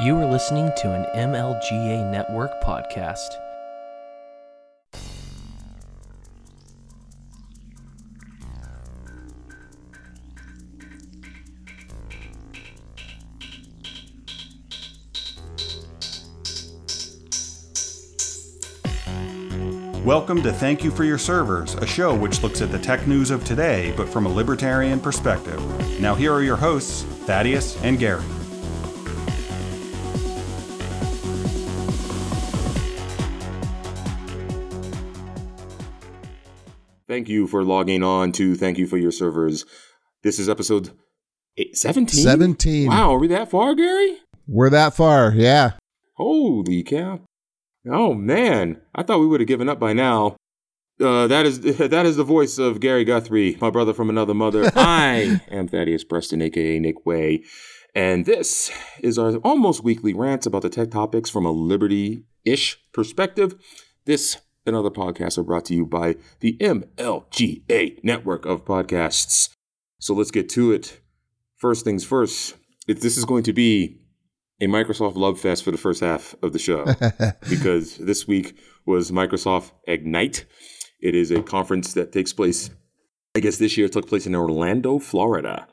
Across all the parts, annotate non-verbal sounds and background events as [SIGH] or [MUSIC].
You are listening to an MLGA Network podcast. Welcome to Thank You for Your Servers, a show which looks at the tech news of today, but from a libertarian perspective. Now, here are your hosts, Thaddeus and Gary. Thank you for logging on to Thank You for Your Servers. This is episode 17? 17. Wow, are we that far, Gary? We're that far. Yeah. Holy cow. Oh, man. I thought we would have given up by now. Uh, that is [LAUGHS] that is the voice of Gary Guthrie, my brother from another mother. [LAUGHS] I am Thaddeus Preston, aka Nick Way, and this is our almost weekly rants about the tech topics from a liberty-ish perspective. This and other podcasts are brought to you by the MLGA network of podcasts. So let's get to it. First things first. If this is going to be a Microsoft love fest for the first half of the show [LAUGHS] because this week was Microsoft Ignite. It is a conference that takes place, I guess this year it took place in Orlando, Florida.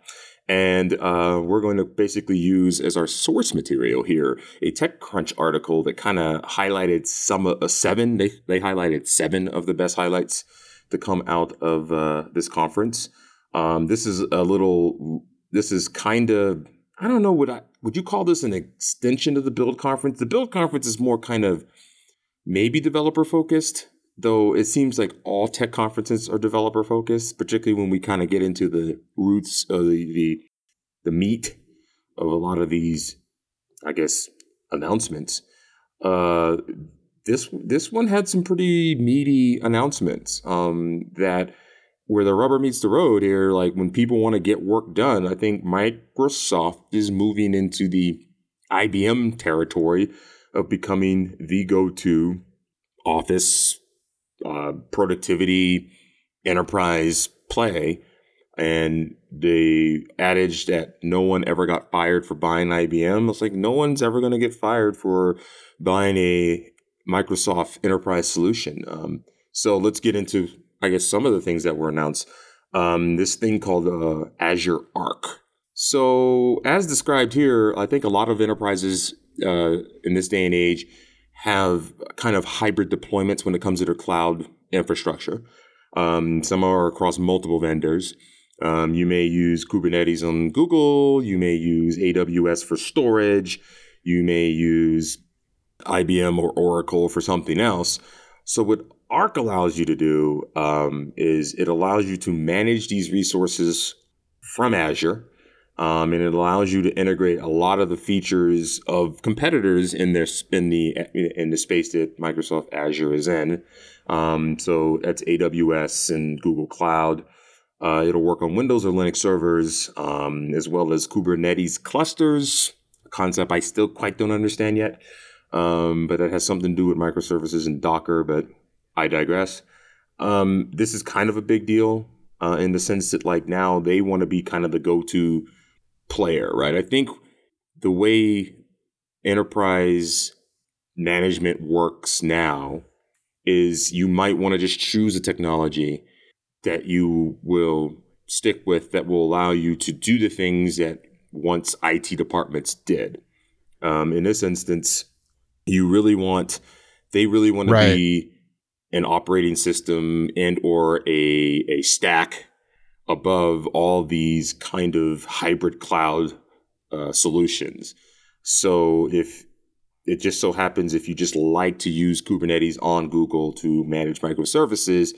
And uh, we're going to basically use as our source material here a TechCrunch article that kind of highlighted some of uh, seven. They, they highlighted seven of the best highlights to come out of uh, this conference. Um, this is a little. This is kind of. I don't know. Would I would you call this an extension of the Build conference? The Build conference is more kind of maybe developer focused, though it seems like all tech conferences are developer focused, particularly when we kind of get into the roots of the, the the meat of a lot of these, I guess, announcements. Uh, this this one had some pretty meaty announcements um, that where the rubber meets the road here. Like when people want to get work done, I think Microsoft is moving into the IBM territory of becoming the go-to office uh, productivity enterprise play. And the adage that no one ever got fired for buying IBM, it's like no one's ever going to get fired for buying a Microsoft enterprise solution. Um, so let's get into, I guess, some of the things that were announced. Um, this thing called uh, Azure Arc. So, as described here, I think a lot of enterprises uh, in this day and age have kind of hybrid deployments when it comes to their cloud infrastructure. Um, some are across multiple vendors. Um, you may use Kubernetes on Google. You may use AWS for storage. You may use IBM or Oracle for something else. So, what Arc allows you to do um, is it allows you to manage these resources from Azure. Um, and it allows you to integrate a lot of the features of competitors in their in the in the space that Microsoft Azure is in. Um, so that's AWS and Google Cloud. Uh, it'll work on Windows or Linux servers, um, as well as Kubernetes clusters. A concept I still quite don't understand yet, um, but that has something to do with microservices and Docker. But I digress. Um, this is kind of a big deal uh, in the sense that like now they want to be kind of the go-to player, right? I think the way enterprise management works now is you might want to just choose a technology that you will stick with that will allow you to do the things that once IT departments did. Um, in this instance, you really want they really want Right. to be an operating system and or a a stack above all these kind of hybrid cloud uh, solutions. So if it just so happens if you just like to use Kubernetes on Google to manage microservices,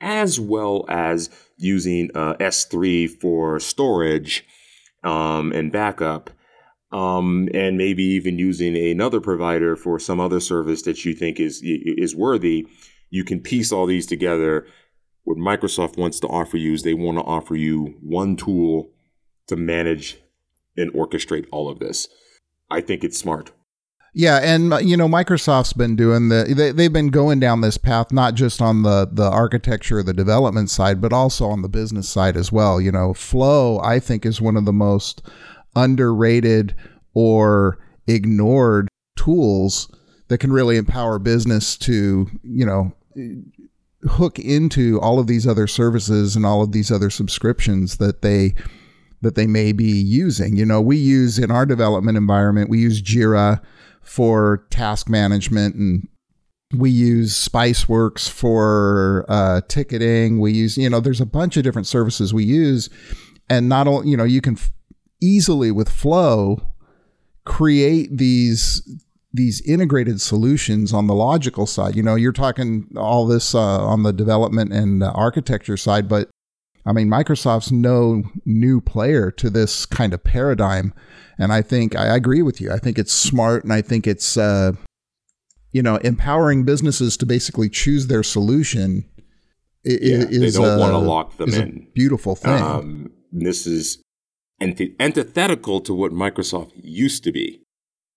as well as using uh, S3 for storage um, and backup, um, and maybe even using another provider for some other service that you think is is worthy, you can piece all these together. What Microsoft wants to offer you is they want to offer you one tool to manage and orchestrate all of this. I think it's smart. Yeah, and uh, you know Microsoft's been doing the they, they've been going down this path not just on the the architecture, the development side, but also on the business side as well. You know, Flow I think is one of the most underrated or ignored tools that can really empower business to, you know, hook into all of these other services and all of these other subscriptions that they that they may be using. You know, we use in our development environment, we use Jira for task management and we use Spiceworks for uh, ticketing. We use, you know, there's a bunch of different services we use. And not only, you know, you can f- easily with Flow create these these integrated solutions on the logical side. You know, you're talking all this uh, on the development and uh, architecture side, but I mean, Microsoft's no new player to this kind of paradigm. And I think I agree with you. I think it's smart and I think it's, uh, you know, empowering businesses to basically choose their solution. Yeah, is, they don't want to uh, lock them in. beautiful thing. Um, this is anti- antithetical to what Microsoft used to be.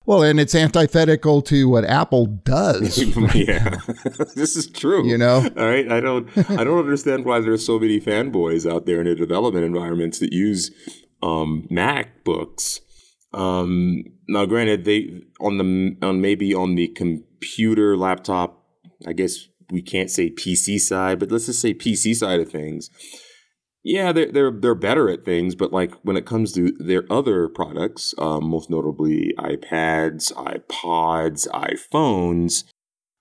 Well, and it's antithetical to what Apple does. [LAUGHS] yeah, [LAUGHS] this is true. You know? all right. I don't. I don't understand why there's so many fanboys out there in the development environments that use um, MacBooks. Um, now, granted, they on the on maybe on the computer laptop. I guess we can't say PC side, but let's just say PC side of things. Yeah, they're they're they're better at things, but like when it comes to their other products, um, most notably iPads, iPods, iPhones,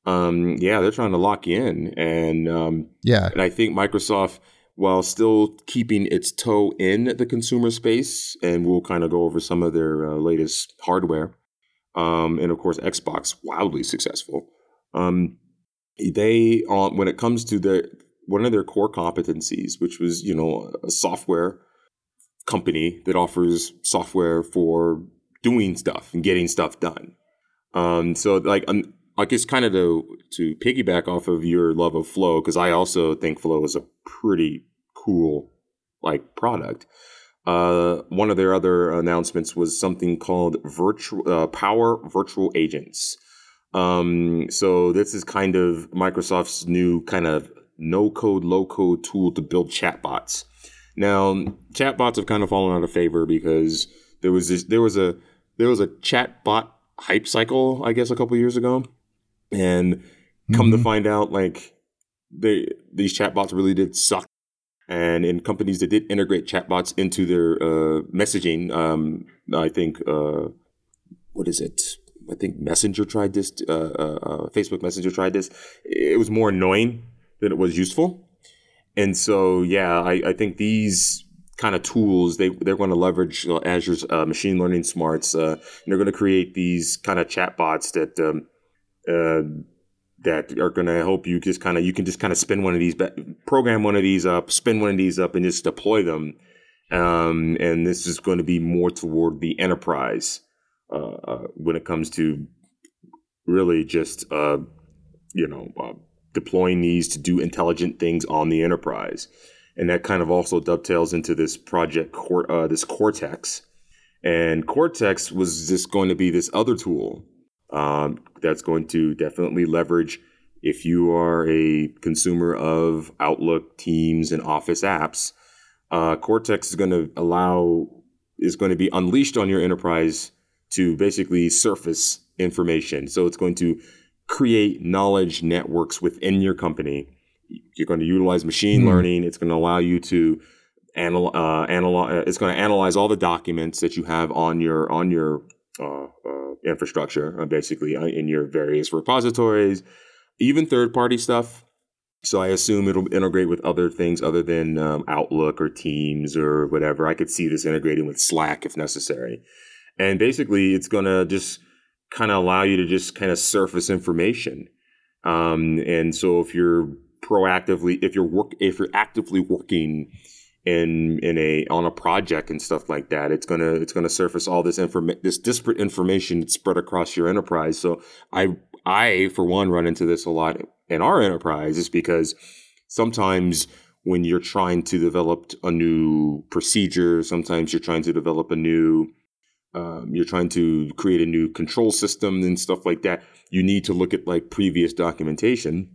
um, yeah, they're trying to lock you in, and um, yeah. and I think Microsoft, while still keeping its toe in the consumer space, and we'll kind of go over some of their uh, latest hardware, um, and of course Xbox, wildly successful. Um, they, uh, when it comes to their one of their core competencies, which was you know a software company that offers software for doing stuff and getting stuff done. Um, so like I guess kind of to to piggyback off of your love of Flow because I also think Flow is a pretty cool like product. Uh, one of their other announcements was something called virtual uh, Power Virtual Agents. Um, so this is kind of Microsoft's new kind of no code, low code tool to build chatbots. Now, chatbots have kind of fallen out of favor because there was this, there was a there was a chatbot hype cycle, I guess, a couple years ago, and come to find out, like they these chatbots really did suck. And in companies that did integrate chatbots into their uh, messaging, um, I think uh, what is it? I think Messenger tried this. Uh, uh, uh, Facebook Messenger tried this. It was more annoying than it was useful. And so, yeah, I, I think these kind of tools they they're going to leverage uh, Azure's uh, machine learning smarts. Uh, they're going to create these kind of chatbots that um, uh, that are going to help you just kind of you can just kind of spin one of these, program one of these up, spin one of these up, and just deploy them. Um, and this is going to be more toward the enterprise uh, uh, when it comes to really just uh, you know deploying these to do intelligent things on the enterprise, and that kind of also dovetails into this project, Cor- uh, this Cortex, and Cortex was just going to be this other tool um, that's going to definitely leverage if you are a consumer of Outlook, Teams, and Office apps. Uh, Cortex is going to allow is going to be unleashed on your enterprise to basically surface information. So it's going to create knowledge networks within your company. You're going to utilize machine Hmm. learning. It's going to allow you to anal- uh, analyze. It's going to analyze all the documents that you have on your on your uh, uh, infrastructure, uh, basically uh, in your various repositories, even third party stuff. So I assume it'll integrate with other things other than um, Outlook or Teams or whatever. I could see this integrating with Slack if necessary. And basically, it's going to just kind of allow you to just kind of surface information. Um, and so if you're proactively, if you're work, if you're actively working in in a on a project and stuff like that, it's gonna it's gonna surface all this inform this disparate information spread across your enterprise. So I I for one run into this a lot in our enterprise is because sometimes when you're trying to develop a new procedure, sometimes you're trying to develop a new um, you're trying to create a new control system and stuff like that. You need to look at like previous documentation,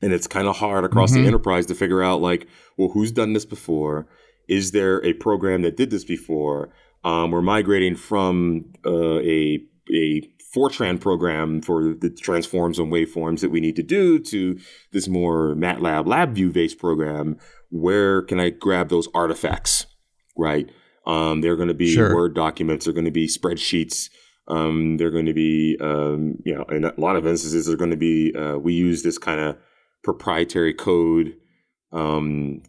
and it's kind of hard across Mhm. the enterprise to figure out like, well, who's done this before? Is there a program that did this before? Um, we're migrating from uh, a a Fortran program for the transforms and waveforms that we need to do to this more MATLAB LabVIEW based program, where can I grab those artifacts, right? Um, they're going to be Sure. Word documents, they're going to be spreadsheets, um, they're going to be, um, you know, in a lot of instances, they're going to be, uh, we use this kind of proprietary code um,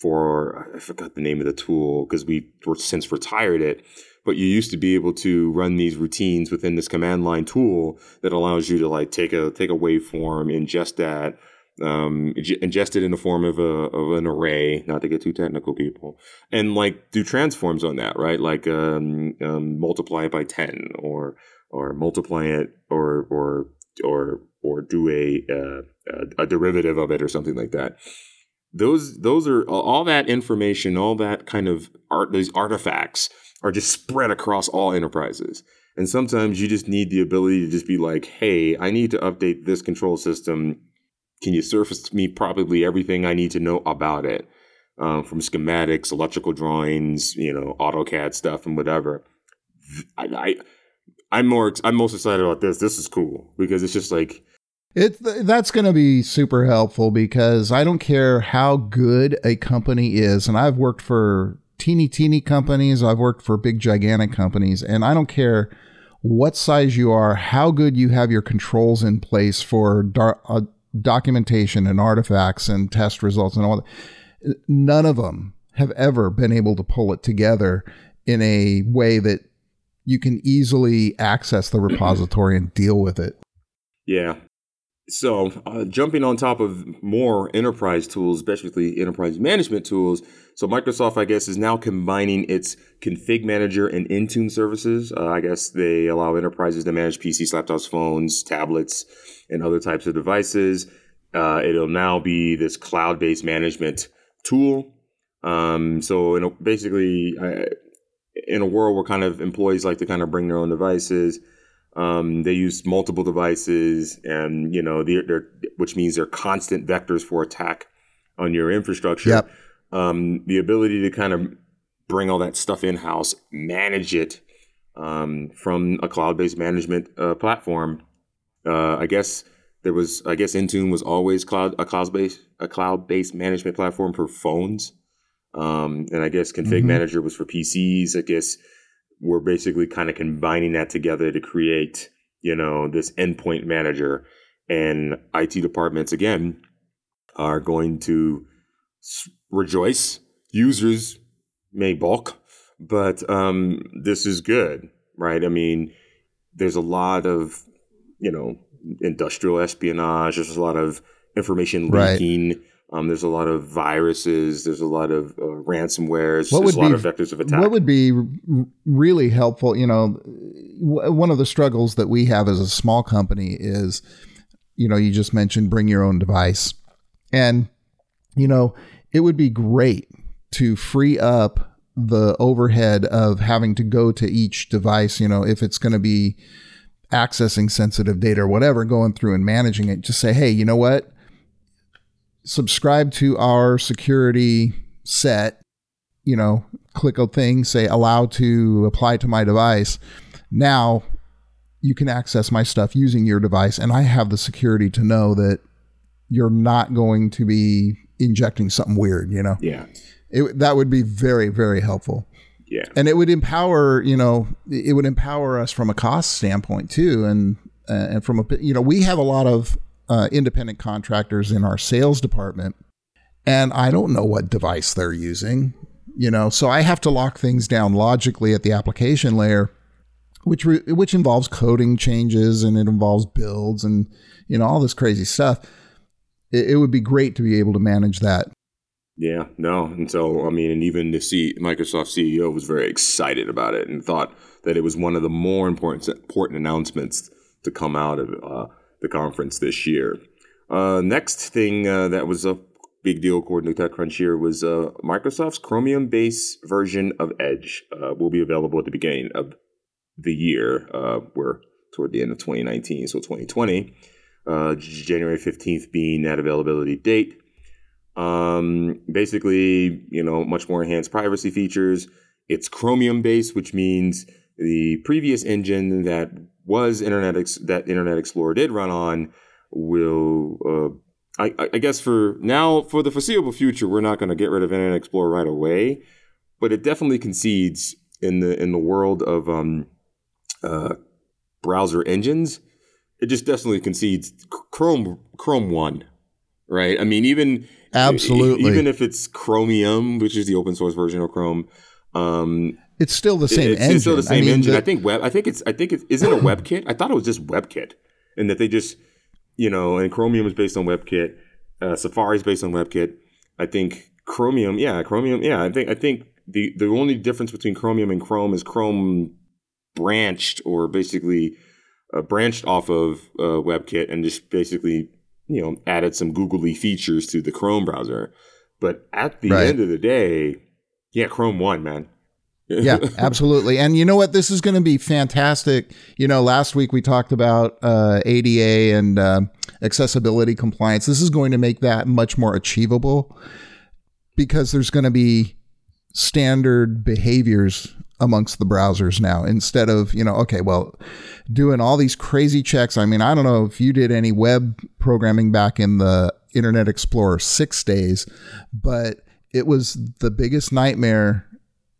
for, I forgot the name of the tool because we were since retired it. But you used to be able to run these routines within this command line tool that allows you to like take a take a waveform, ingest that, um, ingested in the form of a of an array. Not to get too technical, people, and like do transforms on that, right? Like um, um, multiply it by ten, or or multiply it, or or or or do a, uh, a derivative of it, or something like that. Those those are all that information, all that kind of art, these artifacts are just spread across all enterprises. And sometimes you just need the ability to just be like, hey, I need to update this control system. Can you surface me probably everything I need to know about it? Um, from schematics, electrical drawings, you know, AutoCAD stuff and whatever. I, I I'm more I'm most excited about this. This is cool because it's just like It that's going to be super helpful because I don't care how good a company is, and I've worked for teeny teeny companies, I've worked for big gigantic companies, and I don't care what size you are, how good you have your controls in place for dar- uh, documentation and artifacts and test results and all that. None of them have ever been able to pull it together in a way that you can easily access the repository and deal with it. Yeah. So, uh, jumping on top of more enterprise tools, especially enterprise management tools. So, Microsoft, I guess, is now combining its config manager and Intune services. Uh, I guess they allow enterprises to manage PCs, laptops, phones, tablets, and other types of devices. Uh, it'll now be this cloud based management tool. Um, so, in a, basically, uh, in a world where kind of employees like to kind of bring their own devices, um, they use multiple devices, and you know, they're, they're, which means they're constant vectors for attack on your infrastructure. Yep. Um, the ability to kind of bring all that stuff in house, manage it um, from a cloud-based management uh, platform. Uh, I guess there was, I guess Intune was always cloud a cloud-based a cloud-based management platform for phones, um, and I guess Config Mhm. Manager was for PCs. I guess we're basically kind of combining that together to create, you know, this endpoint manager. And IT departments again are going to s- rejoice. Users may balk, but um, this is good, right? I mean, there's a lot of, you know, industrial espionage. There's a lot of information Right. leaking. Um, there's a lot of viruses. There's a lot of uh, ransomwares. What there's a would lot be- of vectors of attack. What would be really helpful, you know, w- one of the struggles that we have as a small company is, you know, you just mentioned bring your own device. And, you know, it would be great to free up the overhead of having to go to each device, you know, if it's going to be accessing sensitive data or whatever, going through and managing it, just say, hey, you know what? Subscribe to our security set you know, click a thing, say allow to apply to my device. Now you can access my stuff using your device, and I have the security to know that you're not going to be injecting something weird, you know? yeah, It, that would be very, very helpful. Yeah, And it would empower, you know, it would empower us from a cost standpoint too. And, uh, and from a, you know, we have a lot of uh, independent contractors in our sales department, and I don't know what device they're using you know so i have to lock things down logically at the application layer which re- which involves coding changes and it involves builds and you know all this crazy stuff. It, it would be great to be able to manage that yeah. No, and so I mean, and even the C- Microsoft CEO was very excited about it and thought that it was one of the more important important announcements to come out of uh, the conference this year. Uh, next thing uh, that was a big deal according to TechCrunch here was uh, Microsoft's Chromium-based version of Edge uh, will be available at the beginning of the year. Uh, we're toward the end of 2019, so 2020. Uh, January 15th being that availability date. Um, basically, you know, much more enhanced privacy features. It's Chromium based, which means the previous engine that was Internet Ex- that Internet Explorer did run on will. Uh, I, I guess for now, for the foreseeable future, we're not going to get rid of Internet Explorer right away, but it definitely concedes in the in the world of um, uh, browser engines. It just definitely concedes Chrome Chrome won, right? I mean, even Absolutely. even if it's Chromium, which is the open source version of Chrome, um, it's still the same it's, engine. It's still the same I mean, engine. the- I think web. I think it's. I think it isn't a WebKit. I thought it was just WebKit, and that they just, you know, and Chromium is based on WebKit. Uh, Safari is based on WebKit. I think Chromium. Yeah, Chromium. Yeah, I think. I think the the only difference between Chromium and Chrome is Chrome branched or basically uh, branched off of uh, WebKit and just basically you know added some googly features to the Chrome browser. But at the Right. end of the day, yeah, Chrome won, man. [LAUGHS] yeah, absolutely. And you know what? This is going to be fantastic. You know, last week we talked about uh, ADA and um accessibility compliance. This is going to make that much more achievable because there's going to be standard behaviors amongst the browsers now instead of you know okay well doing all these crazy checks i mean i don't know if you did any web programming back in the internet explorer 6 days but it was the biggest nightmare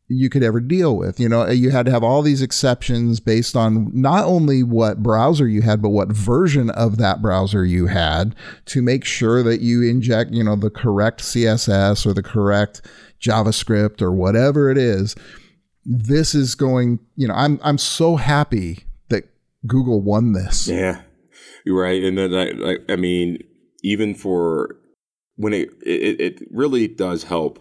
you could ever deal with. You know, you had to have all these exceptions based on not only what browser you had, but what version of that browser you had to make sure that you inject, you know, the correct CSS or the correct JavaScript or whatever it is. This is going, you know, I'm I'm so happy that Google won this. Yeah, right. And then, I, like, I mean, even for when it, it it really does help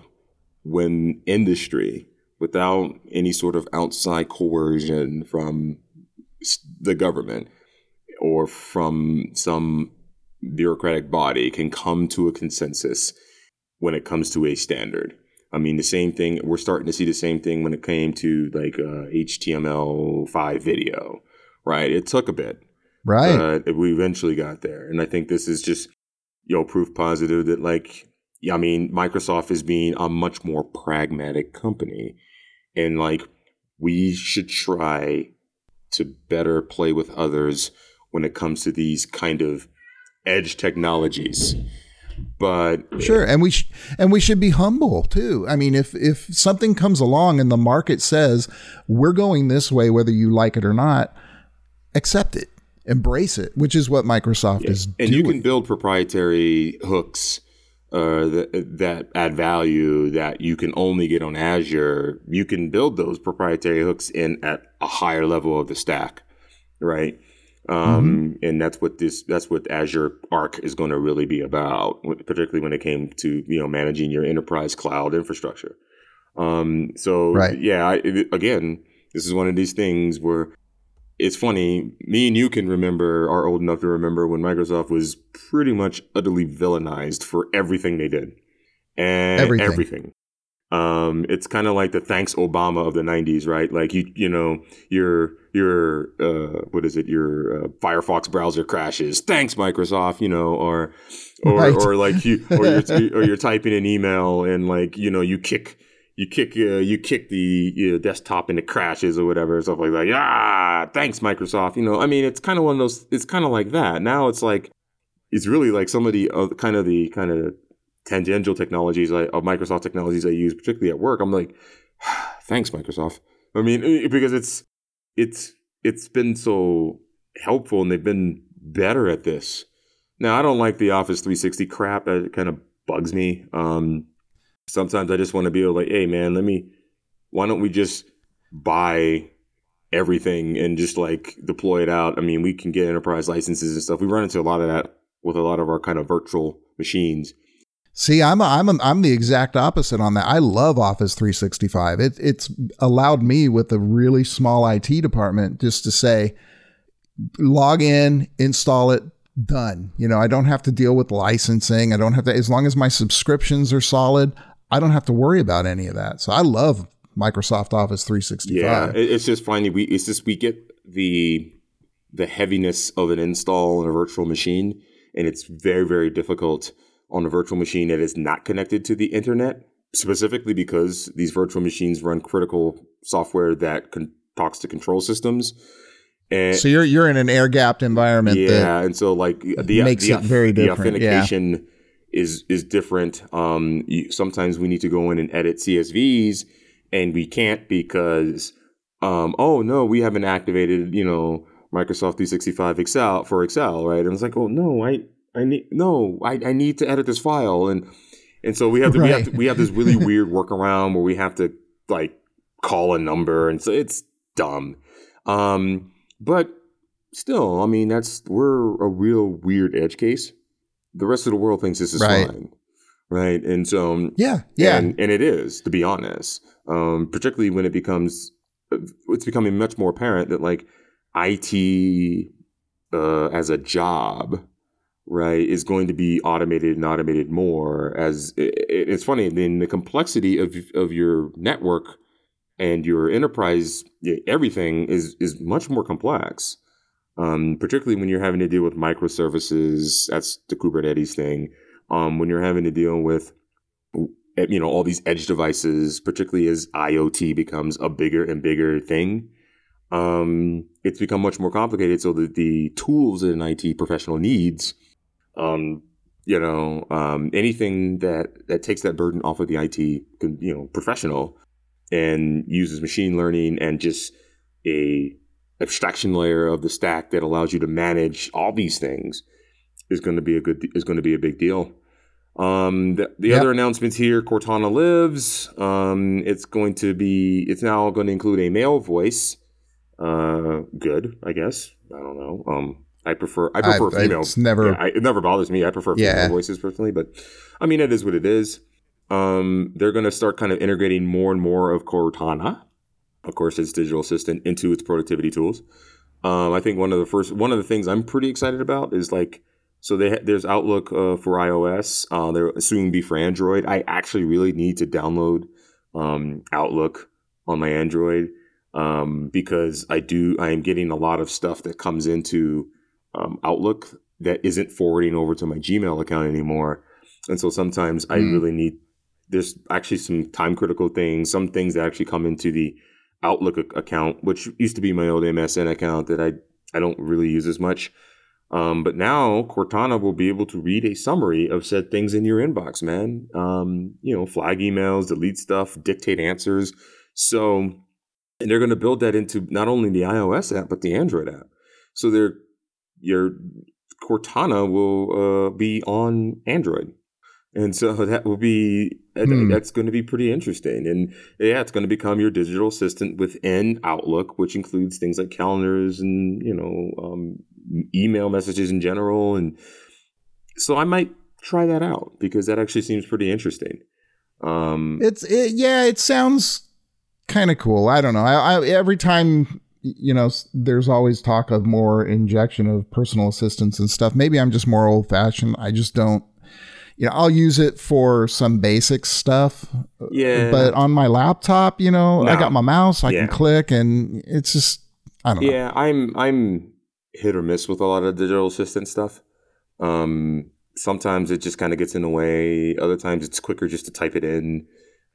when industry, without any sort of outside coercion from the government or from some bureaucratic body, can come to a consensus when it comes to a standard. I mean, the same thing. We're starting to see the same thing when it came to like uh, HTML5 video, right? It took a bit, Right. but we eventually got there. And I think this is just, you know, proof positive that like, yeah, I mean, Microsoft is being a much more pragmatic company. And like, we should try to better play with others when it comes to these kind of edge technologies. But Sure, and we sh- and we should be humble too. I mean, if if something comes along and the market says we're going this way, whether you like it or not, accept it, embrace it, which is what Microsoft is doing. and doing. you can build proprietary hooks uh, that, that add value that you can only get on Azure. You can build those proprietary hooks in at a higher level of the stack, right? Um, And that's what this that's what Azure Arc is going to really be about, particularly when it came to you know managing your enterprise cloud infrastructure. Um, so Right. yeah, I, it- again, this is one of these things where it's funny. Me and you can remember, are old enough to remember when Microsoft was pretty much utterly villainized for everything they did, and Everything. everything. Um, it's kind of like the thanks Obama of the '90s, right? Like you, you know, your your uh, what is it? Your uh, Firefox browser crashes. Thanks Microsoft, you know, or or Right. or like you or you're [LAUGHS] or you're typing an email and like you know you kick you kick uh, you kick the you know, desktop and it crashes or whatever stuff like that. Yeah, thanks Microsoft. You know, I mean, it's kind of one of those. It's kind of like that. Now it's like it's really like some of the kind of the kind of tangential technologies I, of Microsoft technologies I use, particularly at work. I'm like, [SIGHS] thanks Microsoft. I mean, [LAUGHS] because it's it's it's been so helpful and they've been better at this. Now I don't like the Office 360 crap. That kind of bugs me. Um, sometimes I just want to be like, hey man, let me. Why don't we just buy everything and just like deploy it out? I mean, we can get enterprise licenses and stuff. We run into a lot of that with a lot of our kind of virtual machines. See, I'm a, I'm a, I'm the exact opposite on that. I love Office 365. It, it's allowed me with a really small IT department just to say, log in, install it, done. You know, I don't have to deal with licensing. I don't have to, as long as my subscriptions are solid, I don't have to worry about any of that. So I love Microsoft Office 365. Yeah, it's just finally we it's just we get the the heaviness of an install on a virtual machine, and it's very very difficult on a virtual machine that is not connected to the internet. Specifically because these virtual machines run critical software that con- talks to control systems. And So you're you're in an air gapped environment yeah, and so like the makes the, it very the different, yeah. authentication is is different. Um, you, sometimes we need to go in and edit CSVs, and we can't because um, oh no, we haven't activated you know Microsoft 365 Excel for Excel, right? And it's like, oh no, I I need no, I, I need to edit this file, and and so we have to, we have to, we have this really [LAUGHS] weird workaround where we have to like call a number, and so it's dumb. Um, but still, I mean, that's we're a real weird edge case. The rest of the world thinks this is Right. fine, right? And so, um, yeah yeah and, and it is to be honest. Um, particularly when it becomes, it's becoming much more apparent that like IT uh, as a job, right, is going to be automated and automated more. As it, it- it's funny, then the complexity of of your network and your enterprise, everything is is much more complex. Um, particularly when you're having to deal with microservices, that's the Kubernetes thing. Um, when you're having to deal with you know all these edge devices, particularly as IoT becomes a bigger and bigger thing, um, it's become much more complicated. So that the tools that an IT professional needs, um, you know, um, anything that that takes that burden off of the IT, you know, professional, and uses machine learning and just a abstraction layer of the stack that allows you to manage all these things is going to be a good is going to be a big deal. Um, the, the Yep. other announcements here, Cortana lives. Um, it's going to be it's now going to include a male voice. Uh, good, I guess. I don't know. Um, I prefer I prefer I- female. it's never- yeah, I, it never bothers me. I prefer female Yeah. voices personally, but I mean it is what it is. Um, they're going to start kind of integrating more and more of Cortana, of course, its digital assistant, into its productivity tools. Um, I think one of the first one of the things I'm pretty excited about is like so they ha- there's Outlook uh, for iOS. Uh, there soon be for Android. I actually really need to download um, Outlook on my Android um, because I do I am getting a lot of stuff that comes into um, Outlook that isn't forwarding over to my Gmail account anymore, and so sometimes I Hmm. really need. There's actually some time critical things, some things that actually come into the Outlook account, which used to be my old MSN account that I I don't really use as much. Um, but now Cortana will be able to read a summary of said things in your inbox, man. Um, you know, flag emails, delete stuff, dictate answers. So, and they're going to build that into not only the iOS app but the Android app. So, they're your Cortana will uh, be on Android. And so that will be Hmm. that's going to be pretty interesting. And yeah, it's going to become your digital assistant within Outlook, which includes things like calendars and you know um, email messages in general. And so I might try that out because that actually seems pretty interesting. Um, It's it, yeah, it sounds kind of cool. I don't know. I, I every time you know, there's always talk of more injection of personal assistance and stuff. Maybe I'm just more old fashioned. I just don't. You know, I'll use it for some basic stuff, yeah, but on my laptop, you know, I got my mouse. I Yeah. can click, and it's just I don't know. yeah, I'm I'm hit or miss with a lot of digital assistant stuff. Um, sometimes it just kind of gets in the way. Other times it's quicker just to type it in.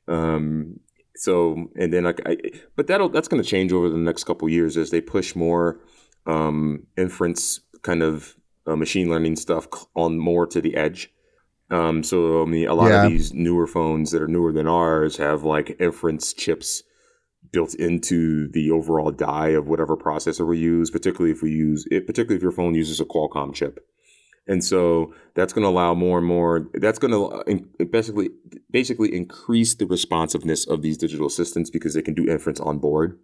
Um, so and then like I, but that'll that's going to change over the next couple years as they push more um, inference kind of uh, machine learning stuff on more to the edge. Um, so I mean, a lot Yeah. of these newer phones that are newer than ours have like inference chips built into the overall die of whatever processor we use, particularly if we use it, particularly if your phone uses a Qualcomm chip. And so that's going to allow more and more. That's going to basically basically increase the responsiveness of these digital assistants because they can do inference on board.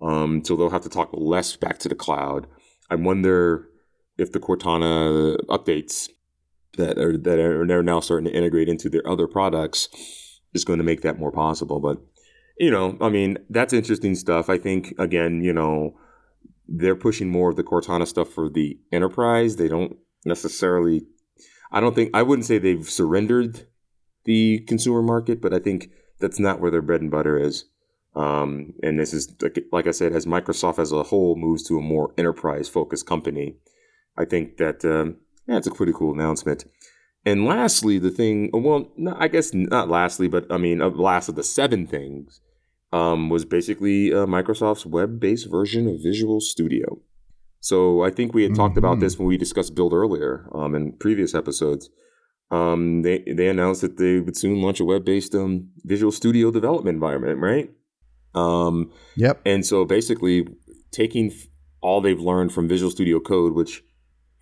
Um, so they'll have to talk less back to the cloud. I wonder if the Cortana updates that are that are they're now starting to integrate into their other products is going to make that more possible. But you know, I mean, that's interesting stuff. I think again, you know, they're pushing more of the Cortana stuff for the enterprise. They don't necessarily. I don't think I wouldn't say they've surrendered the consumer market, but I think that's not where their bread and butter is. Um, and this is like, I said, as Microsoft as a whole moves to a more enterprise focused company, I think that um, it's a pretty cool announcement. And lastly, the thing, well, I guess not lastly, but I mean, uh, last of the seven things, um, was basically uh, Microsoft's web-based version of Visual Studio. So I think we had talked about this when we discussed Build earlier um, in previous episodes. Um, they they announced that they would soon launch a web-based um, Visual Studio development environment, right? Um, Yep. and so basically, taking f- all they've learned from Visual Studio Code, which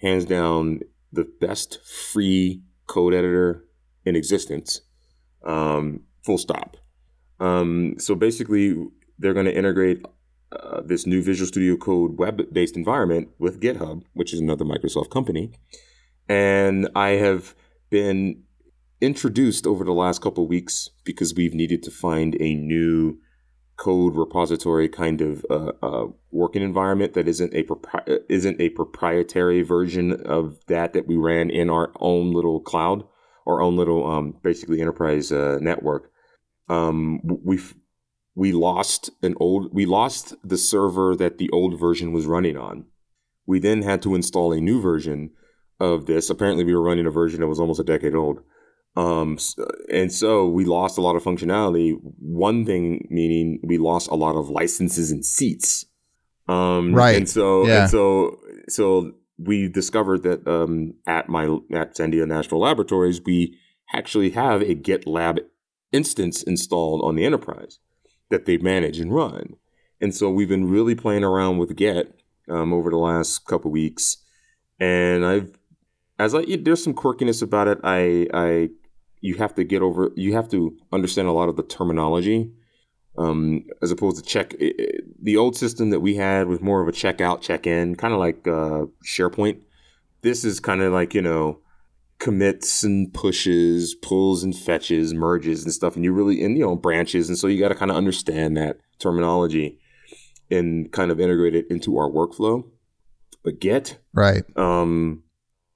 hands down the best free code editor in existence, um, full stop. Um, so basically, they're going to integrate uh, this new Visual Studio Code web-based environment with GitHub, which is another Microsoft company. And I have been introduced over the last couple weeks because we've needed to find a new code repository kind of uh, uh, working environment that isn't a propri- isn't a proprietary version of that that we ran in our own little cloud, our own little um, basically enterprise uh, network. Um, we we lost an old we lost the server that the old version was running on. We then had to install a new version of this. Apparently, we were running a version that was almost a decade old. Um, and so we lost a lot of functionality. One thing meaning we lost a lot of licenses and seats. Um, Right. And so, Yeah. and so, so we discovered that um, at my at Sandia National Laboratories, we actually have a GitLab instance installed on the enterprise that they manage and run. And so we've been really playing around with Git um, over the last couple weeks, and I've as I there's some quirkiness about it. I I you have to get over you have to understand a lot of the terminology um, as opposed to check i- i- the old system that we had was more of a check out check in kind of like uh, SharePoint. This is kind of like you know commits and pushes, pulls and fetches, merges and stuff, and you really and you know branches, and so you got to kind of understand that terminology and kind of integrate it into our workflow. But Git, Right. um,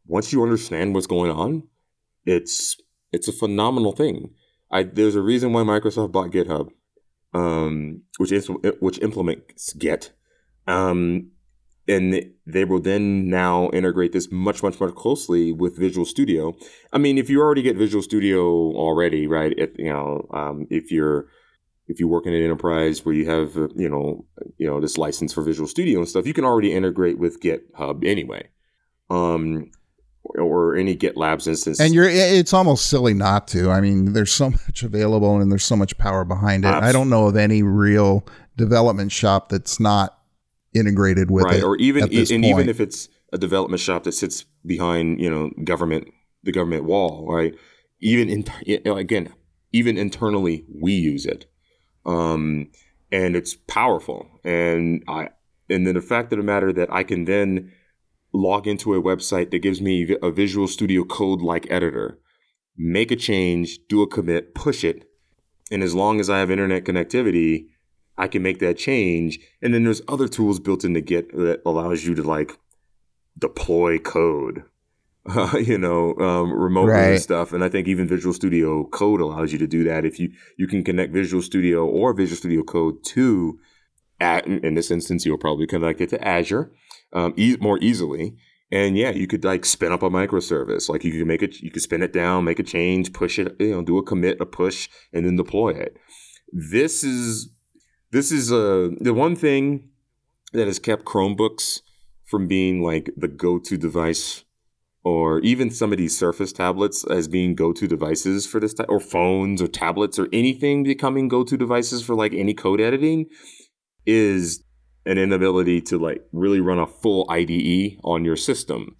once you understand what's going on, it's it's a phenomenal thing. I there's a reason why Microsoft bought GitHub, um, which is which implements Git, um, and they will then now integrate this much much much closely with Visual Studio. I mean, if you already get Visual Studio already, right? If you know, um, if you're if you work in an enterprise where you have uh, you know you know this license for Visual Studio and stuff, you can already integrate with GitHub anyway, um, or any GitLabs instance. And you're it's almost silly not to. I mean, there's so [LAUGHS] much available and there's so much power behind it. I don't know of any real development shop that's not integrated with right, it. or even and even if it's a development shop that sits behind you know government the government wall, right? Even in you know, again, even internally, we use it, um, and it's powerful. And I and then the fact of the matter that I can then log into a website that gives me a Visual Studio Code like editor, make a change, do a commit, push it, and as long as I have internet connectivity, I can make that change. And then there's other tools built into Git that allows you to like deploy code, uh, [LAUGHS] you know, um, remotely and stuff. And I think even Visual Studio Code allows you to do that. If you you can connect Visual Studio or Visual Studio Code to, at, in this instance, you'll probably connect it to Azure um, e- more easily. And yeah, you could like spin up a microservice. Like you could make it, you could spin it down, make a change, push it, you know, do a commit, a push, and then deploy it. This is this is uh, the one thing that has kept Chromebooks from being like the go-to device, or even some of these Surface tablets as being go-to devices for this type, or phones or tablets or anything becoming go-to devices for like any code editing, is an inability to like really run a full IDE on your system.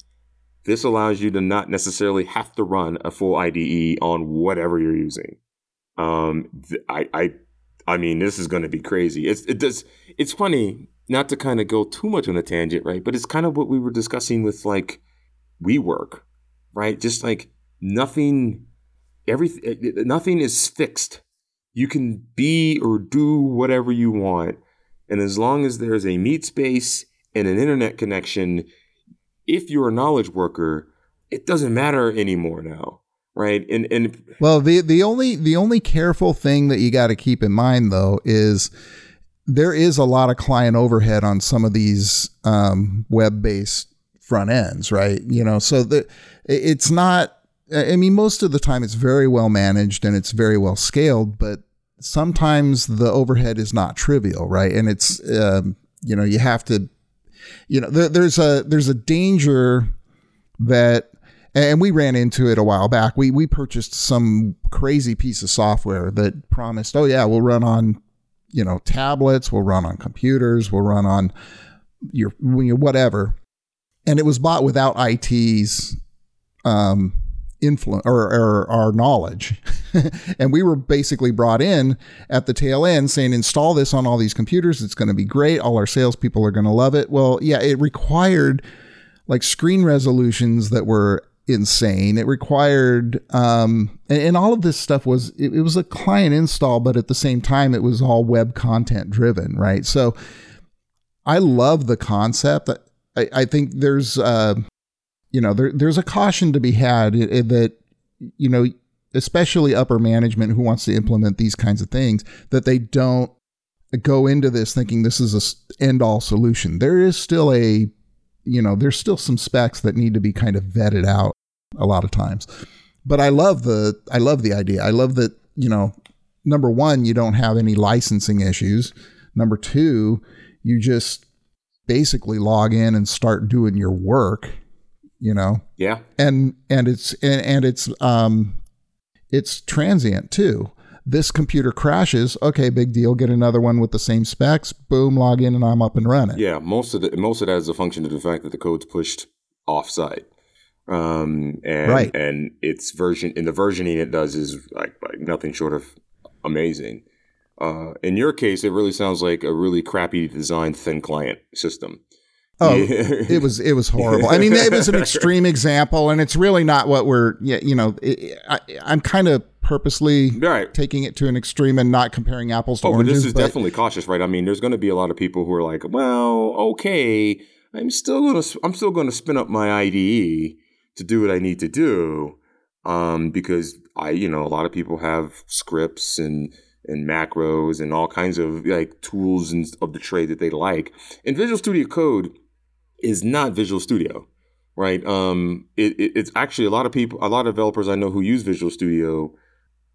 This allows you to not necessarily have to run a full IDE on whatever you're using. Um, I, I, I mean, this is going to be crazy. It's, it does. It's funny not to kind of go too much on a tangent, right? But it's kind of what we were discussing with like WeWork, right? Just like nothing, everything, eh, eh, eh, nothing is fixed. You can be or do whatever you want, and as long as there's a meet space and an internet connection, if you're a knowledge worker, it doesn't matter anymore now, right? And and Well, the the only the only careful thing that you got to keep in mind though is there is a lot of client overhead on some of these um, web based front ends, right? You know, so the it's not. I mean, most of the time it's very well managed and it's very well scaled, but sometimes the overhead is not trivial, right? And it's um, you know you have to, you know, there, there's a there's a danger that and we ran into it a while back. We we purchased some crazy piece of software that promised, oh yeah, we'll run on, you know, tablets, we'll run on computers, we'll run on your whatever, and it was bought without IT's um, influence or, or our knowledge. [LAUGHS] and we were basically brought in at the tail end saying, install this on all these computers. It's going to be great. All our salespeople are going to love it. Well, yeah, it required like screen resolutions that were insane. It required, um, and, and, all of this stuff was, it, it, was a client install, but at the same time, it was all web content driven, right? So I love the concept. I, I think there's, uh, you know, there, there's a caution to be had that, you know, especially upper management who wants to implement these kinds of things, that they don't go into this thinking this is a end all solution. There is still a you know, there's still some specs that need to be kind of vetted out a lot of times. But I love the I love the idea. I love that, you know, number 1, you don't have any licensing issues. Number 2, you just basically log in and start doing your work, you know. Yeah. And and it's and, and it's um it's transient too this computer crashes. Okay, big deal. Get another one with the same specs. Boom, log in, and I'm up and running. Yeah, most of the most of that is a function of the fact that the code's pushed offsite. Um, and right. and its version in the versioning it does is like, like nothing short of amazing. Uh, in your case, it really sounds like a really crappy designed thin client system. Oh, [LAUGHS] it was it was horrible. I mean, it was an [LAUGHS] extreme example, and it's really not what we're. You know, it, I, I'm kind of purposely right. taking it to an extreme and not comparing apples to oh, oranges. But this is but, definitely cautious, right? I mean, there's going to be a lot of people who are like, "Well, okay, I'm still going to I'm still going to spin up my IDE to do what I need to do." Um, because I, you know, a lot of people have scripts and and macros and all kinds of like tools and of the trade that they like. And Visual Studio Code is not Visual Studio, right? Um, it, it, it's actually a lot of people, a lot of developers I know who use Visual Studio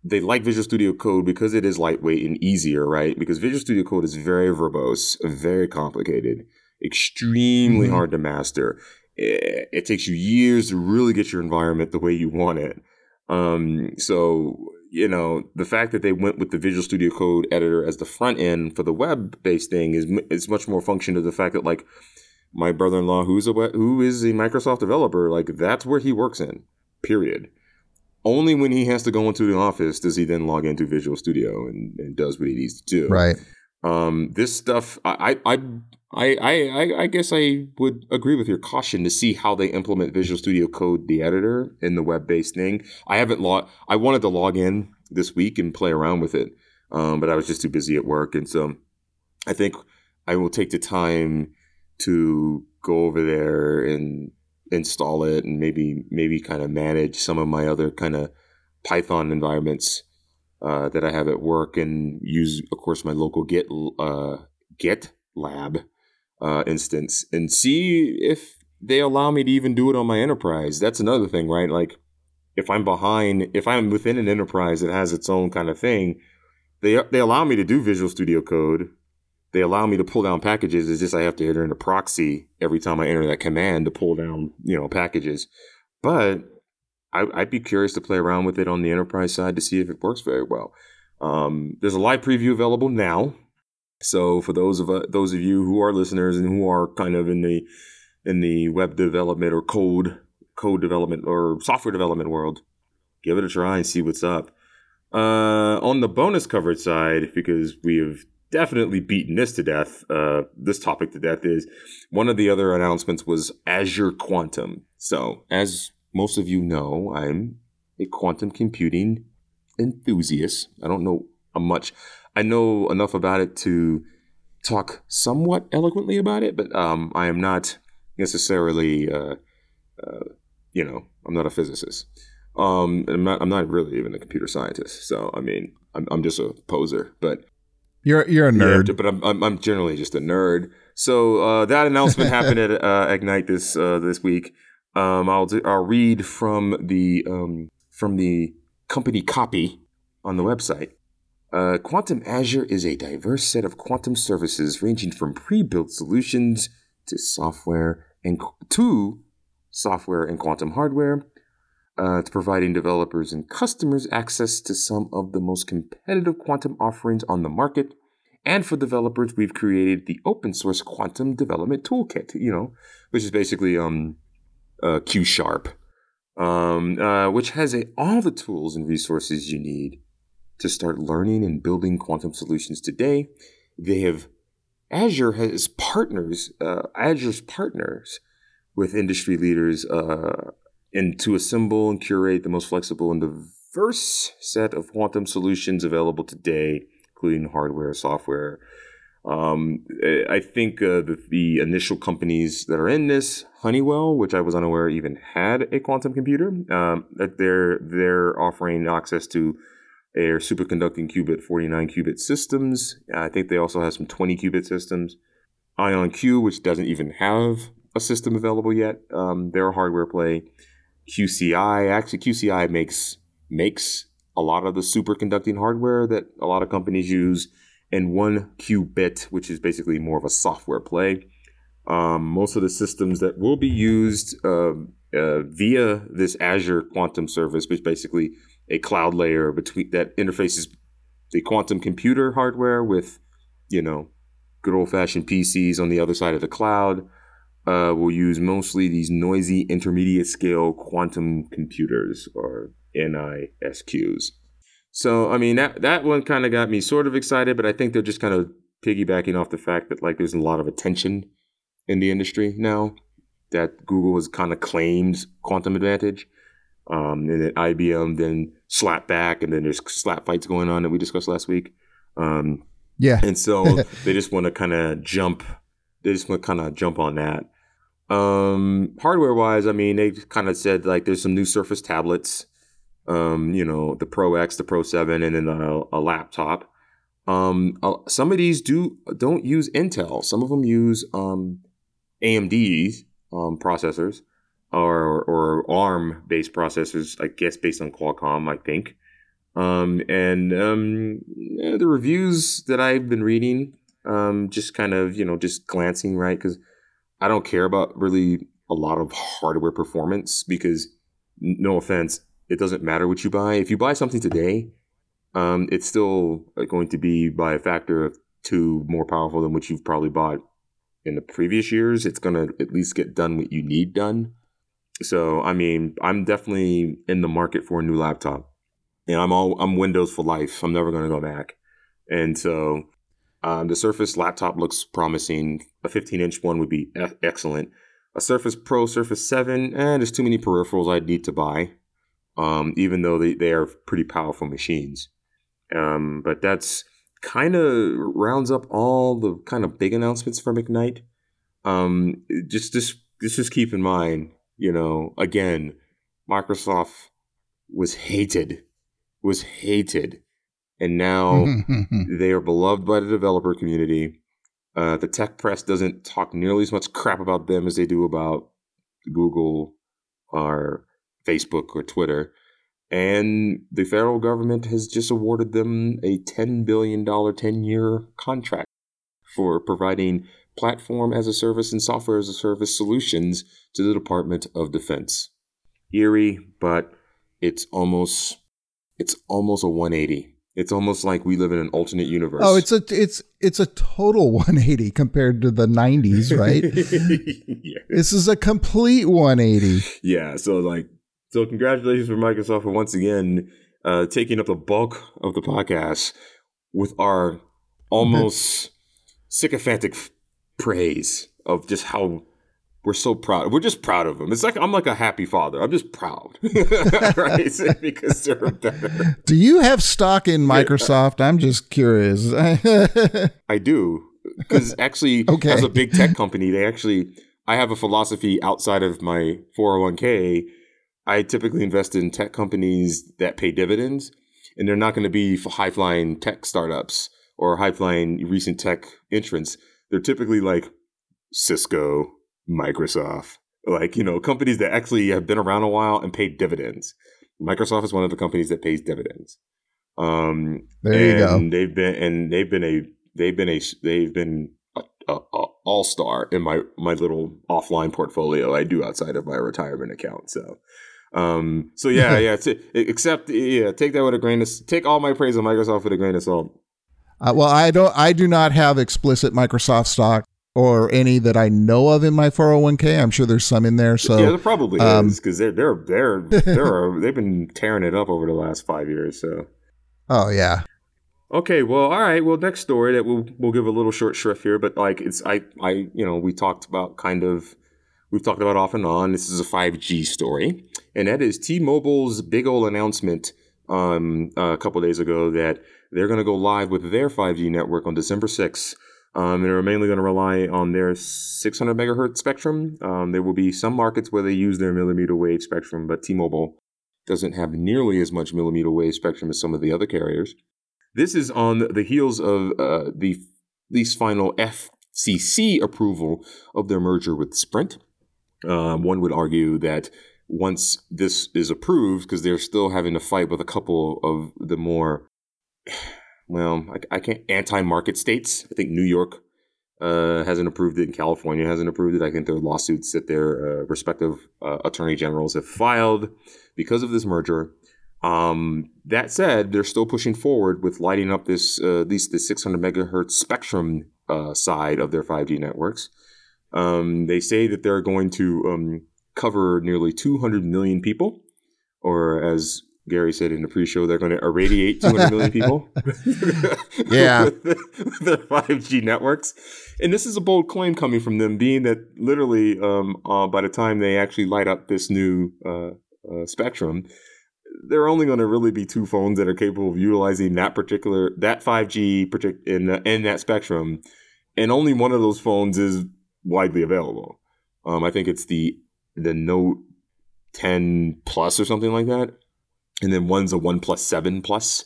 they like Visual Studio Code because it is lightweight and easier, right? Because Visual Studio Code is very verbose, very complicated, extremely mm-hmm. hard to master. It, it, takes you years to really get your environment the way you want it. Um, so, you know, the fact that they went with the Visual Studio Code editor as the front end for the web based thing is, is much more function to the fact that, like, my brother in law, who's a who is a Microsoft developer, like, that's where he works in, period only when he has to go into the office does he then log into Visual Studio and, and does what he needs to do. Right. Um, this stuff, I, I, I, I, I guess I would agree with your caution to see how they implement Visual Studio Code, the editor, in the web-based thing. I haven't log. I wanted to log in this week and play around with it, um, but I was just too busy at work, and so I think I will take the time to go over there and install it and maybe maybe kind of manage some of my other kind of Python environments uh, that I have at work and use, of course, my local Git uh, Git lab uh, instance and see if they allow me to even do it on my enterprise. That's another thing, right? Like if I'm behind, if I'm within an enterprise that has its own kind of thing, they they allow me to do Visual Studio Code they allow me to pull down packages. It's just I have to enter in a proxy every time I enter that command to pull down, you know, packages. But I, would be curious to play around with it on the enterprise side to see if it works very well. Um, there's a live preview available now. So for those of uh, those of you who are listeners and who are kind of in the in the web development or code code development or software development world, give it a try and see what's up. Uh, on the bonus coverage side, because we have definitely beaten this to death, uh, this topic to death, is one of the other announcements was Azure Quantum. So, as most of you know, I'm a quantum computing enthusiast. I don't know much. I know enough about it to talk somewhat eloquently about it, but um, I am not necessarily, uh, uh, you know, I'm not a physicist. Um, I'm not, I'm not really even a computer scientist. So, I mean, I'm, I'm just a poser. But you're you're a nerd, yeah, but I'm, I'm, I'm generally just a nerd. So uh, that announcement [LAUGHS] happened at uh, Ignite this uh, this week. Um, I'll do, I'll read from the um, from the company copy on the website. Uh, quantum Azure is a diverse set of quantum services ranging from pre-built solutions to software and to software and quantum hardware, uh, to providing developers and customers access to some of the most competitive quantum offerings on the market. And for developers, we've created the open source quantum development toolkit, you know, which is basically um, uh, Q Sharp, um, uh, which has a, all the tools and resources you need to start learning and building quantum solutions today. They have Azure has partners, uh, Azure's partners with industry leaders uh, and to assemble and curate the most flexible and diverse set of quantum solutions available today, including hardware, software. Um, I think uh, the, the, initial companies that are in this, Honeywell, which I was unaware even had a quantum computer, um, that they're they're offering access to their superconducting qubit 49 qubit systems. I think they also have some 20 qubit systems. IonQ, which doesn't even have a system available yet, um, they're a hardware play. QCI, actually, QCI makes makes a lot of the superconducting hardware that a lot of companies use, and 1QBit, which is basically more of a software play. Um, most of the systems that will be used uh, uh, via this Azure Quantum Service, which basically a cloud layer between that interfaces the quantum computer hardware with, you know, good old fashioned PCs on the other side of the cloud. Uh, we'll use mostly these noisy intermediate scale quantum computers or NISQs. So, I mean, that, that one kind of got me sort of excited, but I think they're just kind of piggybacking off the fact that like there's a lot of attention in the industry now that Google has kind of claimed quantum advantage. Um, and then IBM then slap back, and then there's slap fights going on that we discussed last week. Um, yeah, and so [LAUGHS] they just want to kind of jump. They just want to kind of jump on that. Um, hardware wise, I mean, they kind of said like there's some new Surface tablets. Um, you know, the Pro X, the Pro Seven, and then a, a laptop. Um, uh, some of these do don't use Intel. Some of them use um, AMD um, processors or or ARM based processors, I guess based on Qualcomm, I think. Um, and um, the reviews that I've been reading, um, just kind of you know just glancing right because I don't care about really a lot of hardware performance because no offense, it doesn't matter what you buy. If you buy something today, um, it's still going to be by a factor of two more powerful than what you've probably bought in the previous years. It's going to at least get done what you need done. So I mean, I'm definitely in the market for a new laptop. And I'm all I'm Windows for life. I'm never going to go back. And so um, the Surface laptop looks promising. A 15 inch one would be excellent. A Surface Pro, Surface 7, and eh, there's too many peripherals I'd need to buy, um, even though they, they are pretty powerful machines. Um, but that's kind of rounds up all the kind of big announcements from Ignite. Um, just, just, just, just keep in mind, you know, again, Microsoft was hated, was hated, and now [LAUGHS] they are beloved by the developer community. Uh, the tech press doesn't talk nearly as much crap about them as they do about Google or Facebook or Twitter. And the federal government has just awarded them a $10 billion 10 year contract for providing platform as a service and software as a service solutions to the Department of Defense. Eerie, but it's almost it's almost a 180. It's almost like we live in an alternate universe. Oh, it's a it's it's a total [LAUGHS] 180 compared to the 90s, right? [LAUGHS] yeah. This is a complete 180. Yeah, so like so congratulations for Microsoft for once again uh, taking up the bulk of the podcast with our almost sycophantic praise of just how we're so proud. We're just proud of them. It's like I'm like a happy father. I'm just proud, [LAUGHS] right? [LAUGHS] because they're better. Do you have stock in Microsoft? I'm just curious. [LAUGHS] I do, because actually, okay. as a big tech company, they actually I have a philosophy outside of my 401k. I typically invest in tech companies that pay dividends, and they're not going to be high flying tech startups or high flying recent tech entrants they're typically like Cisco, Microsoft, like, you know, companies that actually have been around a while and paid dividends. Microsoft is one of the companies that pays dividends. Um, There you go. They've been and they've been a they've been a they've been a, a, a all star in my my little offline portfolio I do outside of my retirement account. So, um, so yeah, [LAUGHS] yeah. T- except yeah, take that with a grain of take all my praise of Microsoft with a grain of salt. Uh, well, I don't. I do not have explicit Microsoft stock or any that I know of in my 401k. I'm sure there's some in there. So yeah, there probably um, is because they're they're they're [LAUGHS] they're they've been tearing it up over the last five years. So. oh yeah, Okay, well, all right. Well, next story that we'll we'll give a little short shrift here, but like it's I I you know we talked about kind of we've talked about off and on. This is a five G story, and that is T-Mobile's big old announcement um a couple days ago that they're going to go live with their five G network on December sixth. Um, they're mainly going to rely on their 600 megahertz spectrum. Um, there will be some markets where they use their millimeter wave spectrum, but T-Mobile doesn't have nearly as much millimeter wave spectrum as some of the other carriers. This is on the heels of uh, the least final FCC approval of their merger with Sprint. Um, one would argue that once this is approved, because they're still having to fight with a couple of the more, well, I, I can't anti-market states. I think New York uh, hasn't approved it, and California hasn't approved it. I think there are lawsuits that their uh, respective uh, attorney generals have filed because of this merger. Um, that said, they're still pushing forward with lighting up this uh, at the 600 megahertz spectrum uh, side of their 5G networks. Um, they say that they're going to um, cover nearly 200 million people, or as Gary said in the pre-show, they're going to irradiate 200 million [LAUGHS] people. [LAUGHS] Yeah. [LAUGHS] with their 5G networks, and this is a bold claim coming from them, being that literally um, uh, by the time they actually light up this new uh, uh, spectrum, there are only going to really be two phones that are capable of utilizing that particular that 5G partic- in in that spectrum, and only one of those phones is widely available. Um, I think it's the the Note 10 Plus or something like that, and then one's a OnePlus Seven Plus,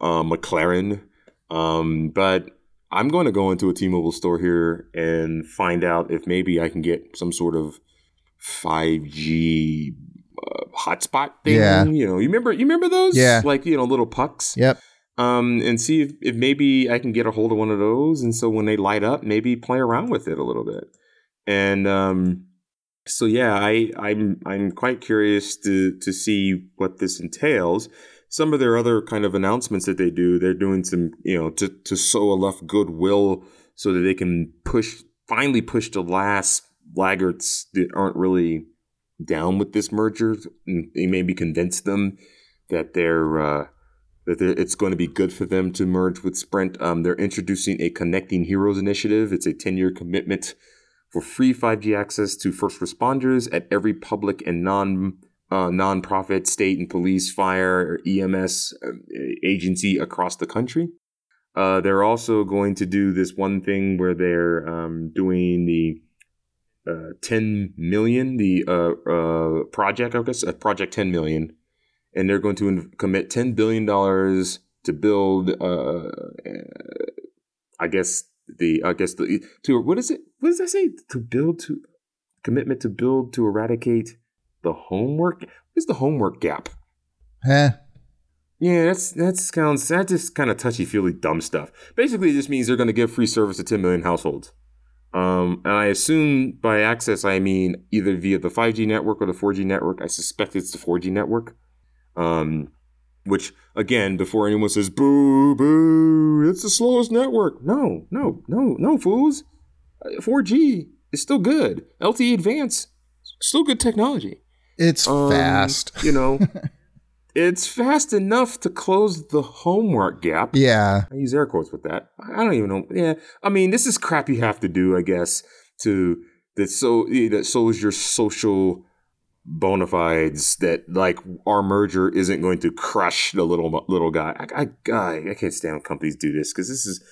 uh, McLaren. Um, but I'm going to go into a T-Mobile store here and find out if maybe I can get some sort of 5G uh, hotspot thing. Yeah. You know, you remember you remember those? Yeah. Like you know, little pucks. yep. Um, and see if, if maybe I can get a hold of one of those, and so when they light up, maybe play around with it a little bit. And um, so yeah, I I'm I'm quite curious to to see what this entails. Some of their other kind of announcements that they do, they're doing some you know to to sow enough goodwill so that they can push finally push the last laggards that aren't really down with this merger. And maybe convince them that they're uh, that they're, it's going to be good for them to merge with Sprint. Um, they're introducing a Connecting Heroes initiative. It's a 10 year commitment for free 5G access to first responders at every public and non uh, nonprofit, state and police, fire, EMS uh, agency across the country. Uh, they're also going to do this one thing where they're um, doing the uh, 10 million, the uh, uh, project, I guess, project 10 million, and they're going to commit 10 billion dollars to build. Uh, I guess the I guess the to what is it? What does that say? To build to commitment to build to eradicate the homework. What is the homework gap? Huh. Yeah, that's that sounds that just kind of touchy feely dumb stuff. Basically, it just means they're going to give free service to 10 million households. Um, and I assume by access I mean either via the 5G network or the 4G network. I suspect it's the 4G network. Um, which again, before anyone says boo boo, it's the slowest network. No, no, no, no, fools. Uh, 4G is still good. LTE Advance, still good technology. It's Um, fast. You know, [LAUGHS] it's fast enough to close the homework gap. Yeah. I use air quotes with that. I don't even know. Yeah, I mean, this is crap you have to do, I guess, to that so that shows your social bona fides that like our merger isn't going to crush the little little guy. I I, I can't stand when companies do this because this is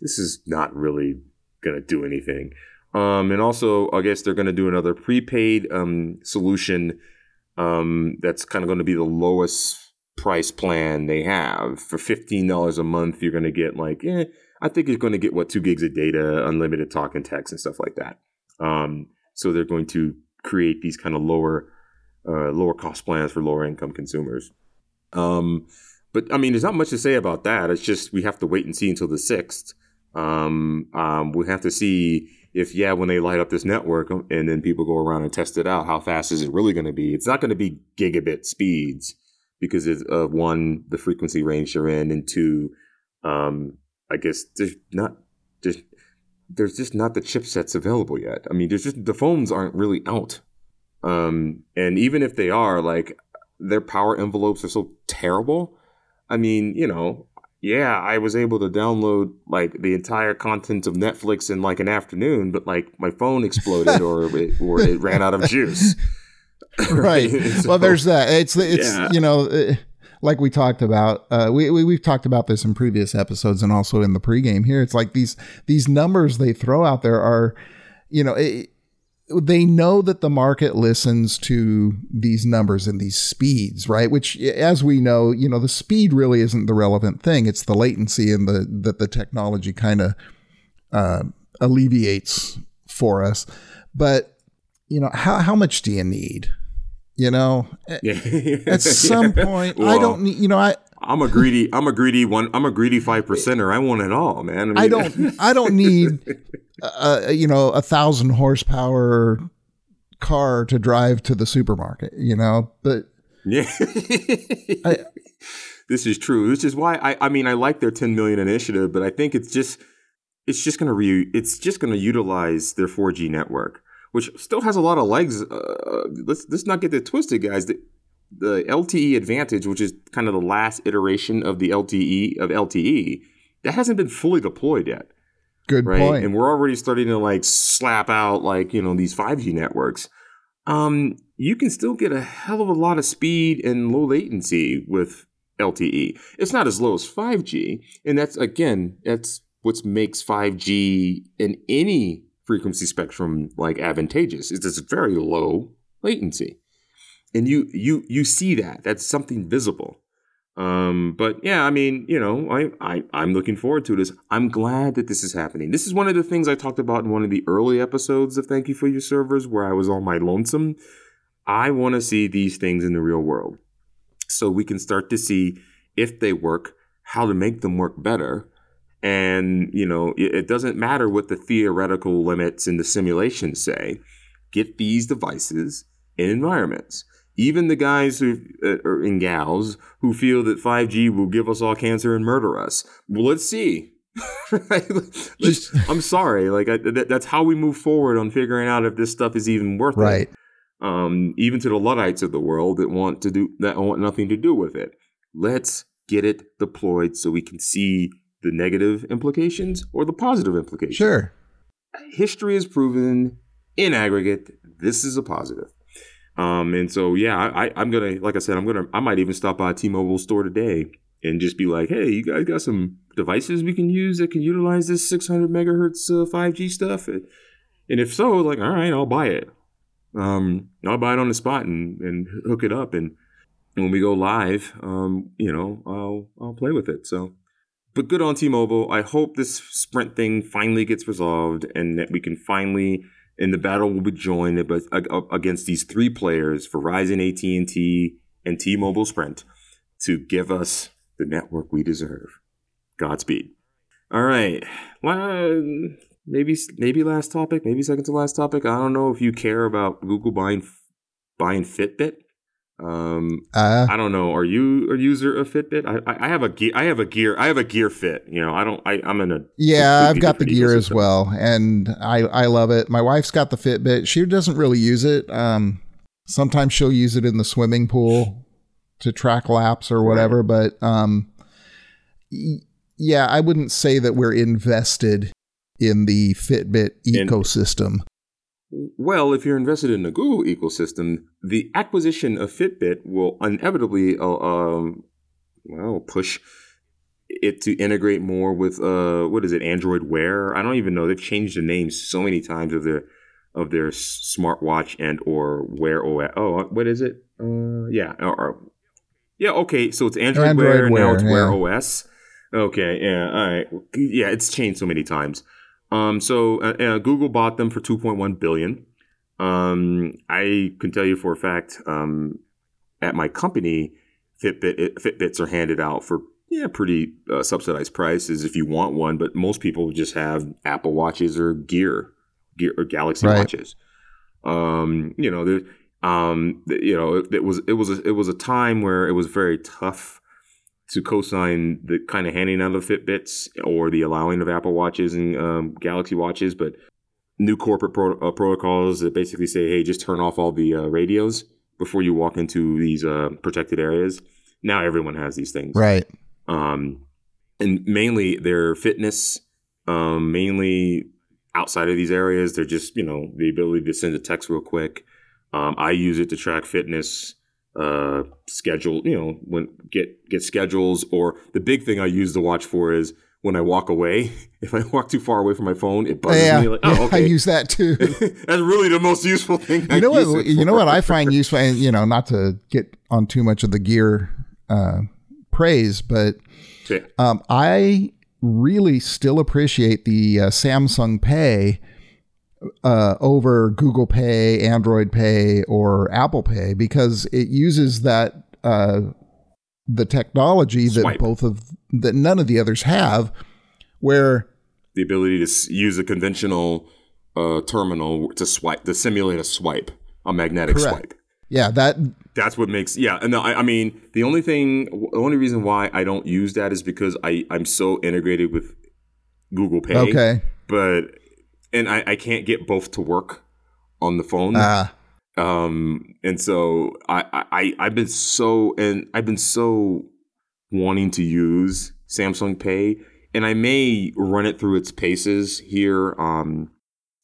this is not really gonna do anything. Um, and also, I guess they're gonna do another prepaid um, solution um, that's kind of going to be the lowest price plan they have for fifteen dollars a month. You're to get like, eh, I think you're to get what two gigs of data, unlimited talk and text, and stuff like that. Um, so they're going to create these kind of lower, uh, lower cost plans for lower income consumers. Um, but I mean, there's not much to say about that. It's just we have to wait and see until the sixth. Um, um, we have to see if yeah, when they light up this network um, and then people go around and test it out, how fast is it really going to be? It's not going to be gigabit speeds because of uh, one, the frequency range you're in, and two, um, I guess there's not just there's just not the chipsets available yet. I mean, there's just the phones aren't really out. Um, and even if they are, like their power envelopes are so terrible. I mean, you know, yeah, I was able to download like the entire content of Netflix in like an afternoon, but like my phone exploded or [LAUGHS] it, or it ran out of juice. right. [LAUGHS] so, well, there's that. It's it's yeah. you know. Uh, like we talked about, uh, we, we we've talked about this in previous episodes and also in the pregame here. It's like these these numbers they throw out there are, you know, it, they know that the market listens to these numbers and these speeds, right? Which, as we know, you know, the speed really isn't the relevant thing. It's the latency and the that the technology kind of uh, alleviates for us. But you know, how how much do you need? You know, yeah. at some [LAUGHS] point, well, I don't need. You know, I I'm a greedy. I'm a greedy one. I'm a greedy five percenter. I want it all, man. I, mean, I don't. I don't need, uh, you know, a thousand horsepower car to drive to the supermarket. You know, but yeah, I, [LAUGHS] this is true. This is why I. I mean, I like their 10 million initiative, but I think it's just, it's just gonna re. It's just gonna utilize their 4G network, which still has a lot of legs. Uh, let's let's not get it twisted, guys. The, the LTE Advantage, which is kind of the last iteration of the LTE of LTE, that hasn't been fully deployed yet. Good right? point. And we're already starting to like slap out like you know these 5G networks. Um, you can still get a hell of a lot of speed and low latency with LTE. It's not as low as 5G, and that's again that's what makes 5G in any frequency spectrum like advantageous. It's this very low latency. And you you you see that. That's something visible. Um, but yeah i mean you know I, I i'm looking forward to this. I'm glad that this is happening. This is one of the things i talked about in one of the early episodes of thank you for your servers where i was all my lonesome. I want to see these things in the real world so we can start to see if they work how to make them work better and you know it, it doesn't matter what the theoretical limits in the simulations say get these devices in environments even the guys who uh, gals who feel that 5G will give us all cancer and murder us. Well, let's see. [LAUGHS] Just, I'm sorry, like I, that, that's how we move forward on figuring out if this stuff is even worth right. it. Um, even to the luddites of the world that want to do that want nothing to do with it. Let's get it deployed so we can see the negative implications or the positive implications. Sure. History has proven in aggregate this is a positive. Um, and so yeah, I, I'm gonna like I said, I'm gonna I might even stop by a T-Mobile store today and just be like, hey, you guys got some devices we can use that can utilize this 600 megahertz uh, 5G stuff? And if so, like, all right, I'll buy it. Um, I'll buy it on the spot and, and hook it up. And, when we go live, um, you know, I'll I'll play with it. So, but good on T-Mobile. I hope this Sprint thing finally gets resolved and that we can finally and the battle will be joined against these three players, Verizon, AT&T, and T-Mobile Sprint, to give us the network we deserve. Godspeed. All right, well, maybe maybe last topic, maybe second to last topic. I don't know if you care about Google buying buying Fitbit. Um, uh, I don't know. Are you a user of Fitbit? I, I have a gear. I have a gear. I have a gear fit. You know, I don't. I, I'm in a. Yeah, I've got the gear as well, and I I love it. My wife's got the Fitbit. She doesn't really use it. Um, sometimes she'll use it in the swimming pool to track laps or whatever. Right. But um, yeah, I wouldn't say that we're invested in the Fitbit ecosystem. Well, if you're invested in the Google ecosystem, the acquisition of Fitbit will inevitably, uh, um, well, push it to integrate more with uh, what is it, Android Wear? I don't even know. They've changed the names so many times of their of their smartwatch and or Wear OS. Oh, what is it? Uh, yeah, or, or, yeah. Okay, so it's Android, Android Wear, Wear now it's yeah. Wear OS. Okay, yeah, all right, yeah. It's changed so many times. Um, so uh, uh, Google bought them for 2.1 billion. Um, I can tell you for a fact, um, at my company, Fitbit it, Fitbits are handed out for yeah pretty uh, subsidized prices if you want one, but most people just have Apple watches or Gear, Gear or Galaxy Right. watches. Um, you know, there, um, you know, it, it was it was a, it was a time where it was very tough to co-sign the kind of handing out of Fitbits or the allowing of Apple watches and um, Galaxy watches, but new corporate pro- uh, protocols that basically say, hey, just turn off all the uh, radios before you walk into these uh, protected areas. Now everyone has these things, Right. um, and mainly they're fitness, um, mainly outside of these areas. They're just you know the ability to send a text real quick. Um, I use it to track fitness, uh, schedule. You know, when get get schedules. Or the big thing I use the watch for is when I walk away. [LAUGHS] If I walk too far away from my phone, it buzzes yeah, me. Like, oh, I use that too. [LAUGHS] That's really the most useful thing. I you know use what? You know what I find useful, and you know, not to get on too much of the gear uh, praise, but um, I really still appreciate the uh, Samsung Pay uh, over Google Pay, Android Pay, or Apple Pay because it uses that uh, the technology that Swipe. both of that none of the others have, where the ability to use a conventional uh, terminal to swipe to simulate a swipe, a magnetic Correct. swipe. yeah, that That's what makes yeah. And I, I mean, the only thing, the only reason why I don't use that is because I I'm so integrated with Google Pay. okay, But and I, I can't get both to work on the phone. ah, Um, and so I, I, I've been so, and I've been so wanting to use Samsung Pay, and I may run it through its paces here, um,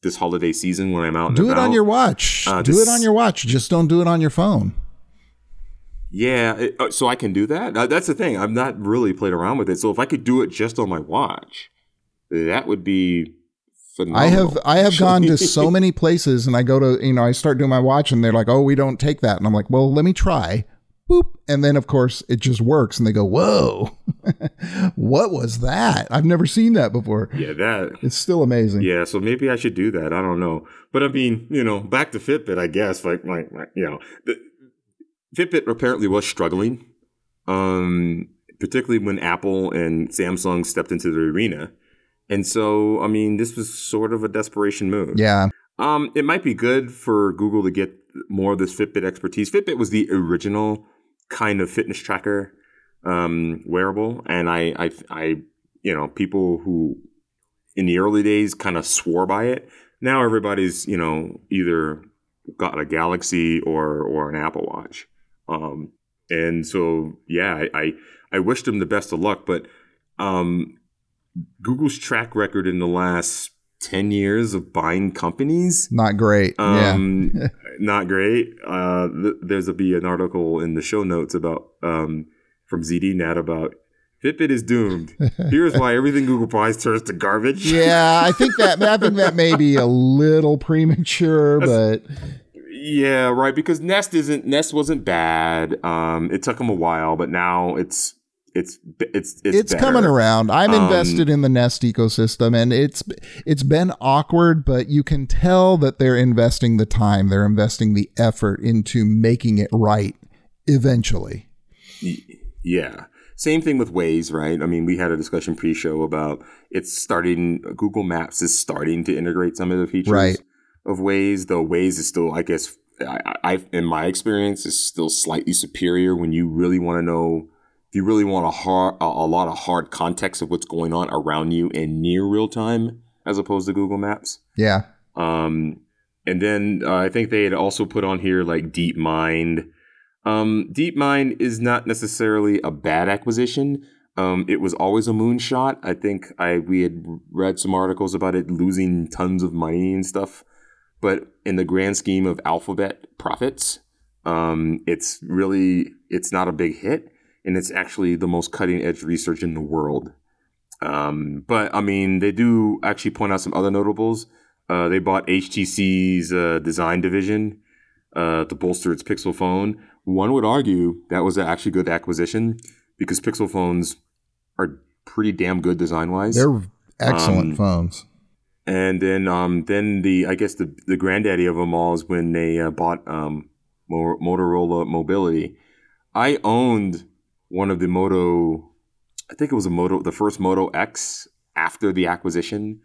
this holiday season when I'm out. And do it about. on your watch. Uh, do this- it on your watch. Just don't do it on your phone. Yeah, it- uh, so I can do that. Uh, That's the thing. I've not really played around with it. So if I could do it just on my watch, that would be phenomenal. I have I have gone to so [LAUGHS] many places and I go to you know I start doing my watch and they're like oh we don't take that. And I'm like well let me try. Boop. And then of course it just works and they go whoa. [LAUGHS] What was that? I've never seen that before. Yeah, that it's still amazing. Yeah, so maybe I should do that. I don't know, but I mean, you know, back to Fitbit, I guess. Like, like, like, you know, the, Fitbit apparently was struggling, um, particularly when Apple and Samsung stepped into the arena, and so I mean, this was sort of a desperation move. yeah Um, it might be good for Google to get more of this Fitbit expertise. Fitbit was the original kind of fitness tracker um, wearable, and I, I, I, you know, people who in the early days kind of swore by it. Now everybody's, you know, either got a Galaxy or or an Apple Watch, um, and so yeah, I, I I wish them the best of luck, but um, Google's track record in the last ten years of buying companies not great yeah um, [LAUGHS] not great. Uh, th- there's a be an article in the show notes about um, from ZDNet about Fitbit is doomed. [LAUGHS] Here's why everything Google buys turns to garbage. yeah I think that I think that may be a little premature but Yeah, right. Because Nest isn't Nest wasn't bad. Um, it took them a while, but now it's it's it's it's, it's coming around. I'm Um, invested in the Nest ecosystem, and it's it's been awkward, but you can tell that they're investing the time, they're investing the effort into making it right eventually. Yeah. Same thing with Waze, right? I mean, we had a discussion pre-show about it's starting. Google Maps is starting to integrate some of the features Right. of Waze. Though Waze is still, I guess, I, I, in my experience, is still slightly superior when you really want to know. If you really want a hard, a, a lot of hard context of what's going on around you in near real time, as opposed to Google Maps. Yeah, Um, and then uh, I think they had also put on here like DeepMind. Um, DeepMind is not necessarily a bad acquisition. Um, it was always a moonshot. I think I we had read some articles about it losing tons of money and stuff. But in the grand scheme of Alphabet profits, um, it's really it's not a big hit, and it's actually the most cutting edge research in the world. Um, but I mean, they do actually point out some other notables. Uh, they bought HTC's uh, design division uh, to bolster its Pixel phone. One would argue that was an actually good acquisition because Pixel phones are pretty damn good design wise. they're excellent Um, phones. And then, um, then the I guess the the granddaddy of them all is when they uh, bought um, Mo- Motorola Mobility. I owned one of the Moto. I think it was a Moto, the first Moto X after the acquisition.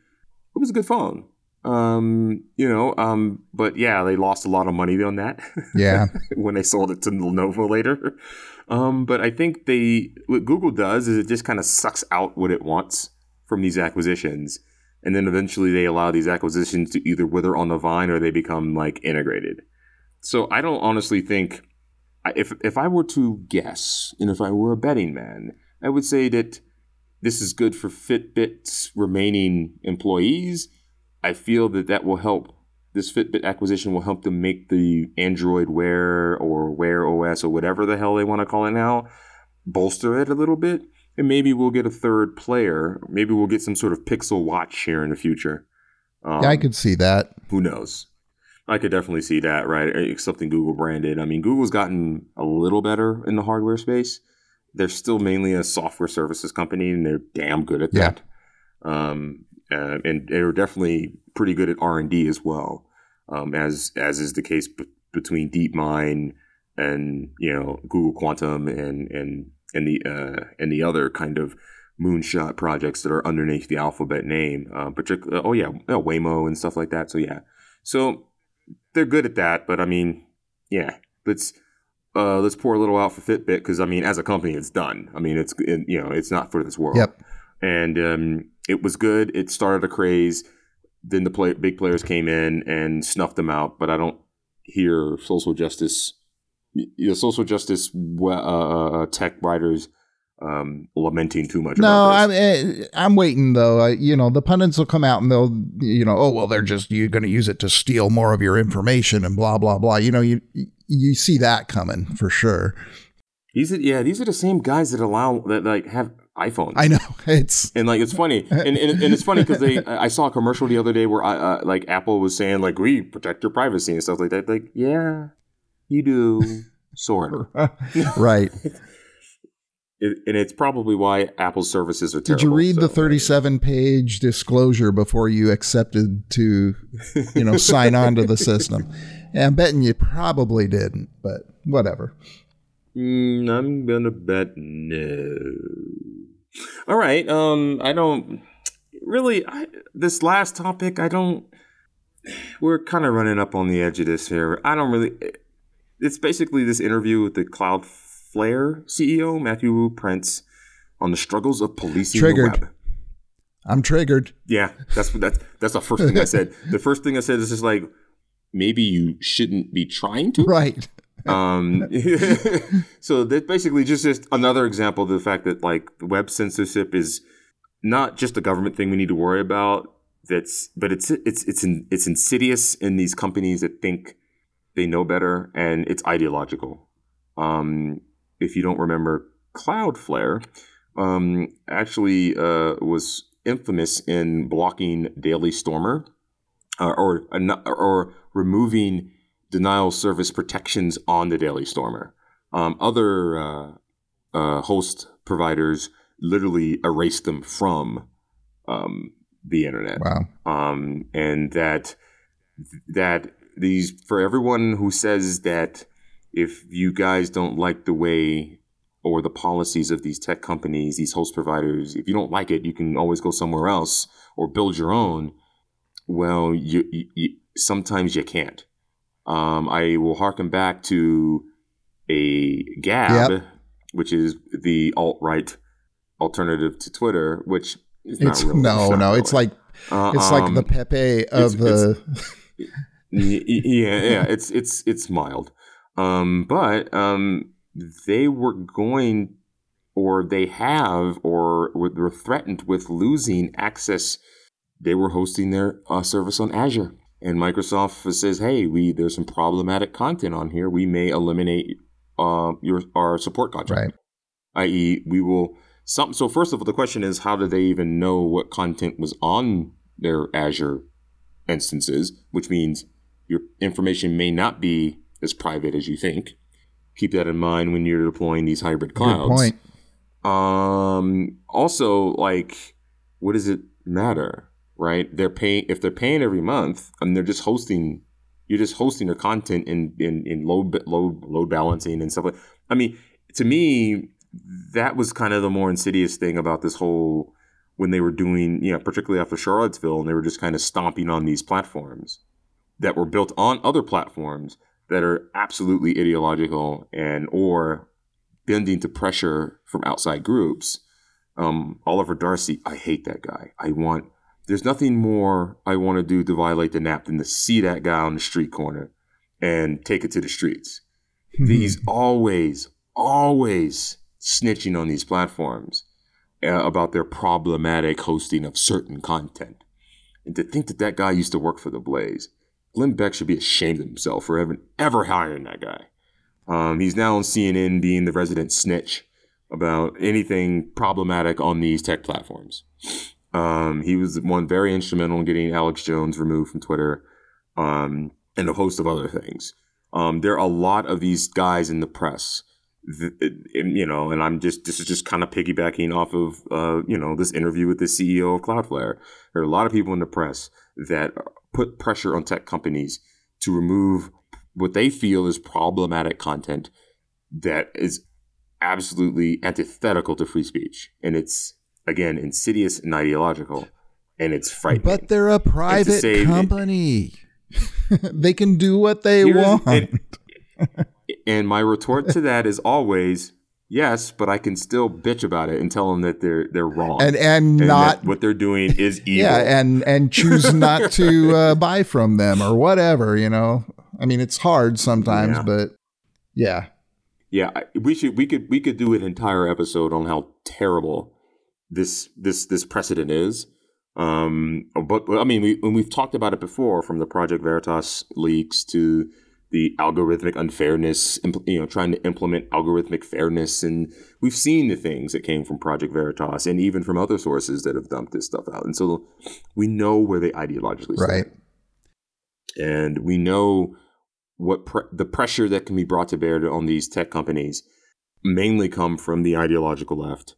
It was a good phone. Um, you know, um, but yeah, they lost a lot of money on that. Yeah. [LAUGHS] when they sold it to Lenovo later. Um, but I think they what Google does is it just kind of sucks out what it wants from these acquisitions, and then eventually they allow these acquisitions to either wither on the vine or they become like integrated. So I don't honestly think if if I were to guess, and if I were a betting man, I would say that this is good for Fitbit's remaining employees. I feel that that will help. This Fitbit acquisition will help them make the Android Wear or Wear OS or whatever the hell they want to call it now, bolster it a little bit, and maybe we'll get a third player. Maybe we'll get some sort of Pixel Watch here in the future. Um, yeah, I could see that. Who knows? I could definitely see that, right? Something Google branded. I mean, Google's gotten a little better in the hardware space. They're still mainly a software services company, and they're damn good at yeah. that. Um, uh, and they're definitely pretty good at R and D as well, um, as as is the case b- between DeepMind and you know Google Quantum and and and the uh, and the other kind of moonshot projects that are underneath the Alphabet name, uh, particularly oh yeah, Waymo and stuff like that. So yeah, so they're good at that. But I mean, yeah, let's uh, let's pour a little out for Fitbit because I mean, as a company, it's done. I mean, it's it, you know, it's not for this world. Yep. And um, it was good. It started a craze. Then the play, big players came in and snuffed them out. But I don't hear social justice, you know, social justice uh, uh, tech writers um, lamenting too much. No, I'm eh, I'm waiting though. I, you know, the pundits will come out and they'll, you know, oh well, they're just you're going to use it to steal more of your information and blah blah blah. You know, you you see that coming for sure. These are yeah, these are the same guys that allow that like have iPhones. I know [LAUGHS] it's and like it's funny, and and, and it's funny because they I saw a commercial the other day where I, uh, like Apple was saying like we protect your privacy and stuff like that. Like yeah, you do sort of [LAUGHS] right. It, and it's probably why Apple's services are terrible. Did you read so, the 37 page disclosure before you accepted to, you know, sign on to the [LAUGHS] system? And I'm betting you probably didn't, but whatever. Mm, I'm gonna bet no. All right. Um, I don't really. I, this last topic, I don't. We're kind of running up on the edge of this here. I don't really. It's basically this interview with the Cloudflare CEO Matthew Prince on the struggles of policing Triggered. the web. I'm triggered. Yeah, that's that's that's the first thing I said. The first thing I said is just like maybe you shouldn't be trying to. Right. um, [LAUGHS] so that basically just just another example of the fact that like web censorship is not just a government thing we need to worry about. That's but it's it's it's in, it's insidious in these companies that think they know better and it's ideological. Um, if you don't remember, Cloudflare um, actually uh, was infamous in blocking Daily Stormer uh, or or removing denial service protections on the Daily Stormer. Um, other uh, uh, host providers literally erased them from um, the internet. Wow. Um, and that that these for everyone who says that if you guys don't like the way or the policies of these tech companies, these host providers, if you don't like it, you can always go somewhere else or build your own. Well, you, you sometimes you can't. Um, I will harken back to a Gab, Yep. which is the alt right alternative to Twitter, which is It's not really. no, no. It's like Uh, it's like um, the Pepe of the. [LAUGHS] Yeah, yeah, it's it's it's mild. Um, but um, they were going, or they have, or were threatened with losing access. They were hosting their uh, service on Azure, and Microsoft says, "Hey, we there's some problematic content on here. We may eliminate uh, your our support contract." right. i.e., we will some. So first of all, the question is, how do they even know what content was on their Azure instances? Which means your information may not be as private as you think. Keep that in mind when you're deploying these hybrid clouds. Um. Also, like, what does it matter, right? They're paying if they're paying every month, and they're just hosting. You're just hosting their content in in, in load load load balancing and stuff like. I mean, to me, that was kind of the more insidious thing about this whole when they were doing, you know, particularly after Charlottesville, and they were just kind of stomping on these platforms that were built on other platforms that are absolutely ideological and or bending to pressure from outside groups. Um, Oliver Darcy, I hate that guy. I want there's nothing more I want to do to violate the NAP than to see that guy on the street corner and take it to the streets. He's always, always snitching on these platforms uh, about their problematic hosting of certain content. And to think that that guy used to work for the Blaze, Glenn Beck should be ashamed of himself for ever, ever hiring that guy. Um, he's now on CNN being the resident snitch about anything problematic on these tech platforms. Um, he was one very instrumental in getting Alex Jones removed from Twitter um, and a host of other things. Um, there are a lot of these guys in the press, you know, and I'm just this is just kind of piggybacking off of uh, you know this interview with the CEO of Cloudflare. There are a lot of people in the press that put pressure on tech companies to remove what they feel is problematic content that is absolutely antithetical to free speech, and it's again insidious and ideological, and it's frightening. But they're a private company. [LAUGHS] they can do what they want. [LAUGHS] And my retort to that is always yes, but I can still bitch about it and tell them that they're they're wrong and and and not that what they're doing is [LAUGHS] evil. yeah and and choose [LAUGHS] not to uh, buy from them or whatever you know i mean it's hard sometimes Yeah. but yeah Yeah, we should we could we could do an entire episode on how terrible this this this precedent is. Um, but but, I mean, we and we've talked about it before, from the Project Veritas leaks to the algorithmic unfairness, impl- you know, trying to implement algorithmic fairness, and we've seen the things that came from Project Veritas, and even from other sources that have dumped this stuff out, and so we know where they ideologically stand right. And we know what pre- the pressure that can be brought to bear on these tech companies mainly come from the ideological left.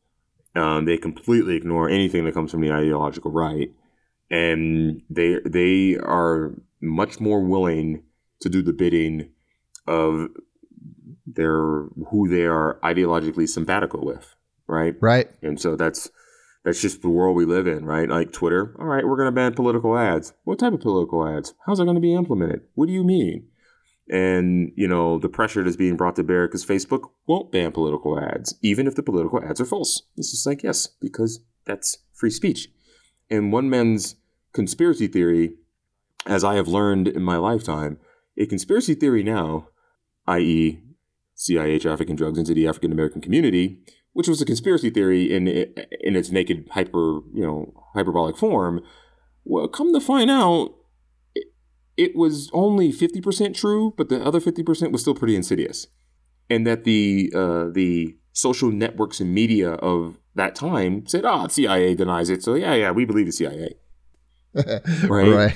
Um, they completely ignore anything that comes from the ideological right, and they they are much more willing to do the bidding of their who they are ideologically simpatical with, right? right And so that's that's just the world we live in, right? Like Twitter. All right, we're going to ban political ads. What type of political ads? How's it going to be implemented? What do you mean? And you know the pressure that's being brought to bear because Facebook won't ban political ads, even if the political ads are false. It's just like yes, because that's free speech. And one man's conspiracy theory, as I have learned in my lifetime, a conspiracy theory now, i.e., CIA trafficking drugs into the African American community, which was a conspiracy theory in in its naked hyper you know hyperbolic form. Well, come to find out, it, it was only fifty percent true, but the other fifty percent was still pretty insidious, and that the uh, the social networks and media of that time said, "Ah, CIA denies it, so yeah, yeah, we believe the CIA." [LAUGHS] Right. right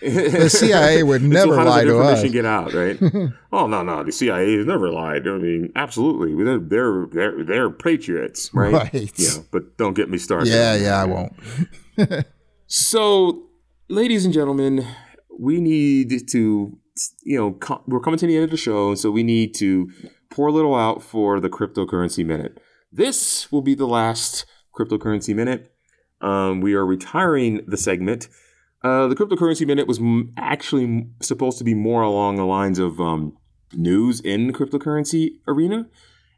The CIA [LAUGHS] would never so lie to us. Get out, right? [LAUGHS] oh no, no, the CIA has never lied. I mean, absolutely, they're they're they're, they're patriots, right? Right. Yeah, but don't get me started. yeah yeah i won't [LAUGHS] So, ladies and gentlemen, we need to, you know, co- we're coming to the end of the show, so we need to pour a little out for the cryptocurrency minute. This will be the last cryptocurrency minute. Um, we are retiring the segment. Uh, the cryptocurrency minute was actually supposed to be more along the lines of um, news in the cryptocurrency arena,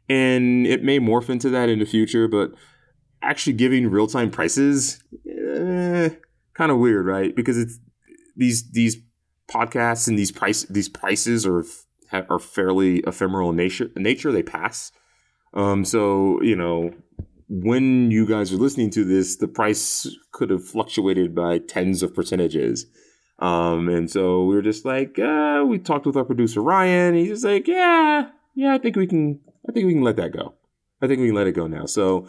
and it may morph into that in the future, but actually giving real time prices, eh, kind of weird, right? Because it's these these podcasts and these price these prices are are fairly ephemeral in nature. Nature they pass. Um, so you know when you guys are listening to this, the price could have fluctuated by tens of percentages. Um, and so we were just like, uh, we talked with our producer Ryan. He's just like, yeah, yeah, I think we can, I think we can let that go. I think we can let it go now. So,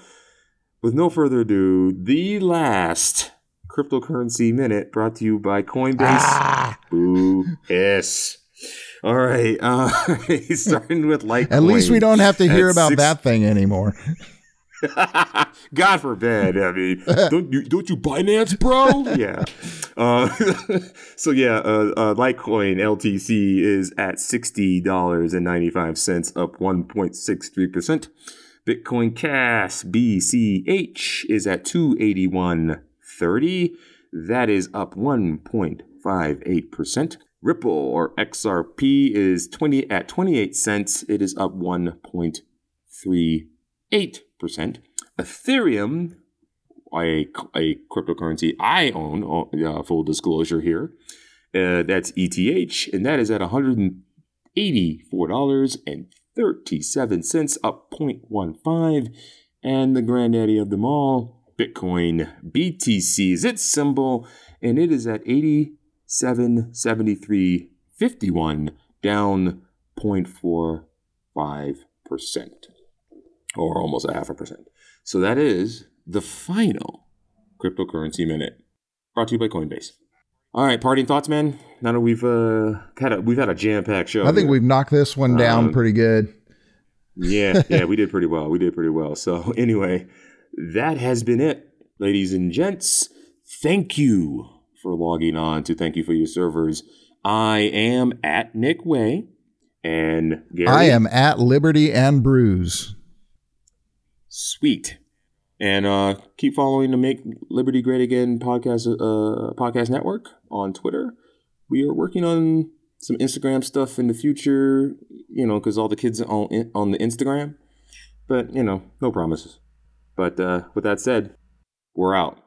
with no further ado, the last cryptocurrency minute brought to you by Coinbase. ah, Boo hiss. All right, uh, [LAUGHS] starting with Litecoin. at least we don't have to hear about six- that thing anymore [LAUGHS] [LAUGHS] God forbid. I mean, [LAUGHS] don't you don't you Binance, bro? [LAUGHS] yeah. Uh, so yeah, uh, uh, Litecoin LTC is at sixty dollars and ninety five cents, up one point six three percent. Bitcoin Cash BCH is at two eighty one thirty. That is up one point five eight percent. Ripple or XRP is 20 at 28 cents. It is up 1.38%. Ethereum, a, a cryptocurrency I own, uh, full disclosure here, uh, that's ETH, and that is at $184.37, up 0.15. And the granddaddy of them all, Bitcoin BTC is its symbol, and it is at 80 773.51, down 0.45%, or almost a half a percent. So that is the final cryptocurrency minute, brought to you by Coinbase. All right, parting thoughts, man. Now that we've uh, had a we've had a jam packed show. I think here. we've knocked this one down um, pretty good. yeah, [LAUGHS] yeah, we did pretty well. We did pretty well. So [LAUGHS] anyway, that has been it, ladies and gents. Thank you for logging on to thank you for your servers. I am at Nick Way and Gary. I am at Liberty and Brews. Sweet. And uh, keep following the Make Liberty Great Again podcast uh, podcast network on Twitter. We are working on some Instagram stuff in the future, you know, because all the kids are on on the Instagram. But you know, no promises. But uh, with that said, we're out.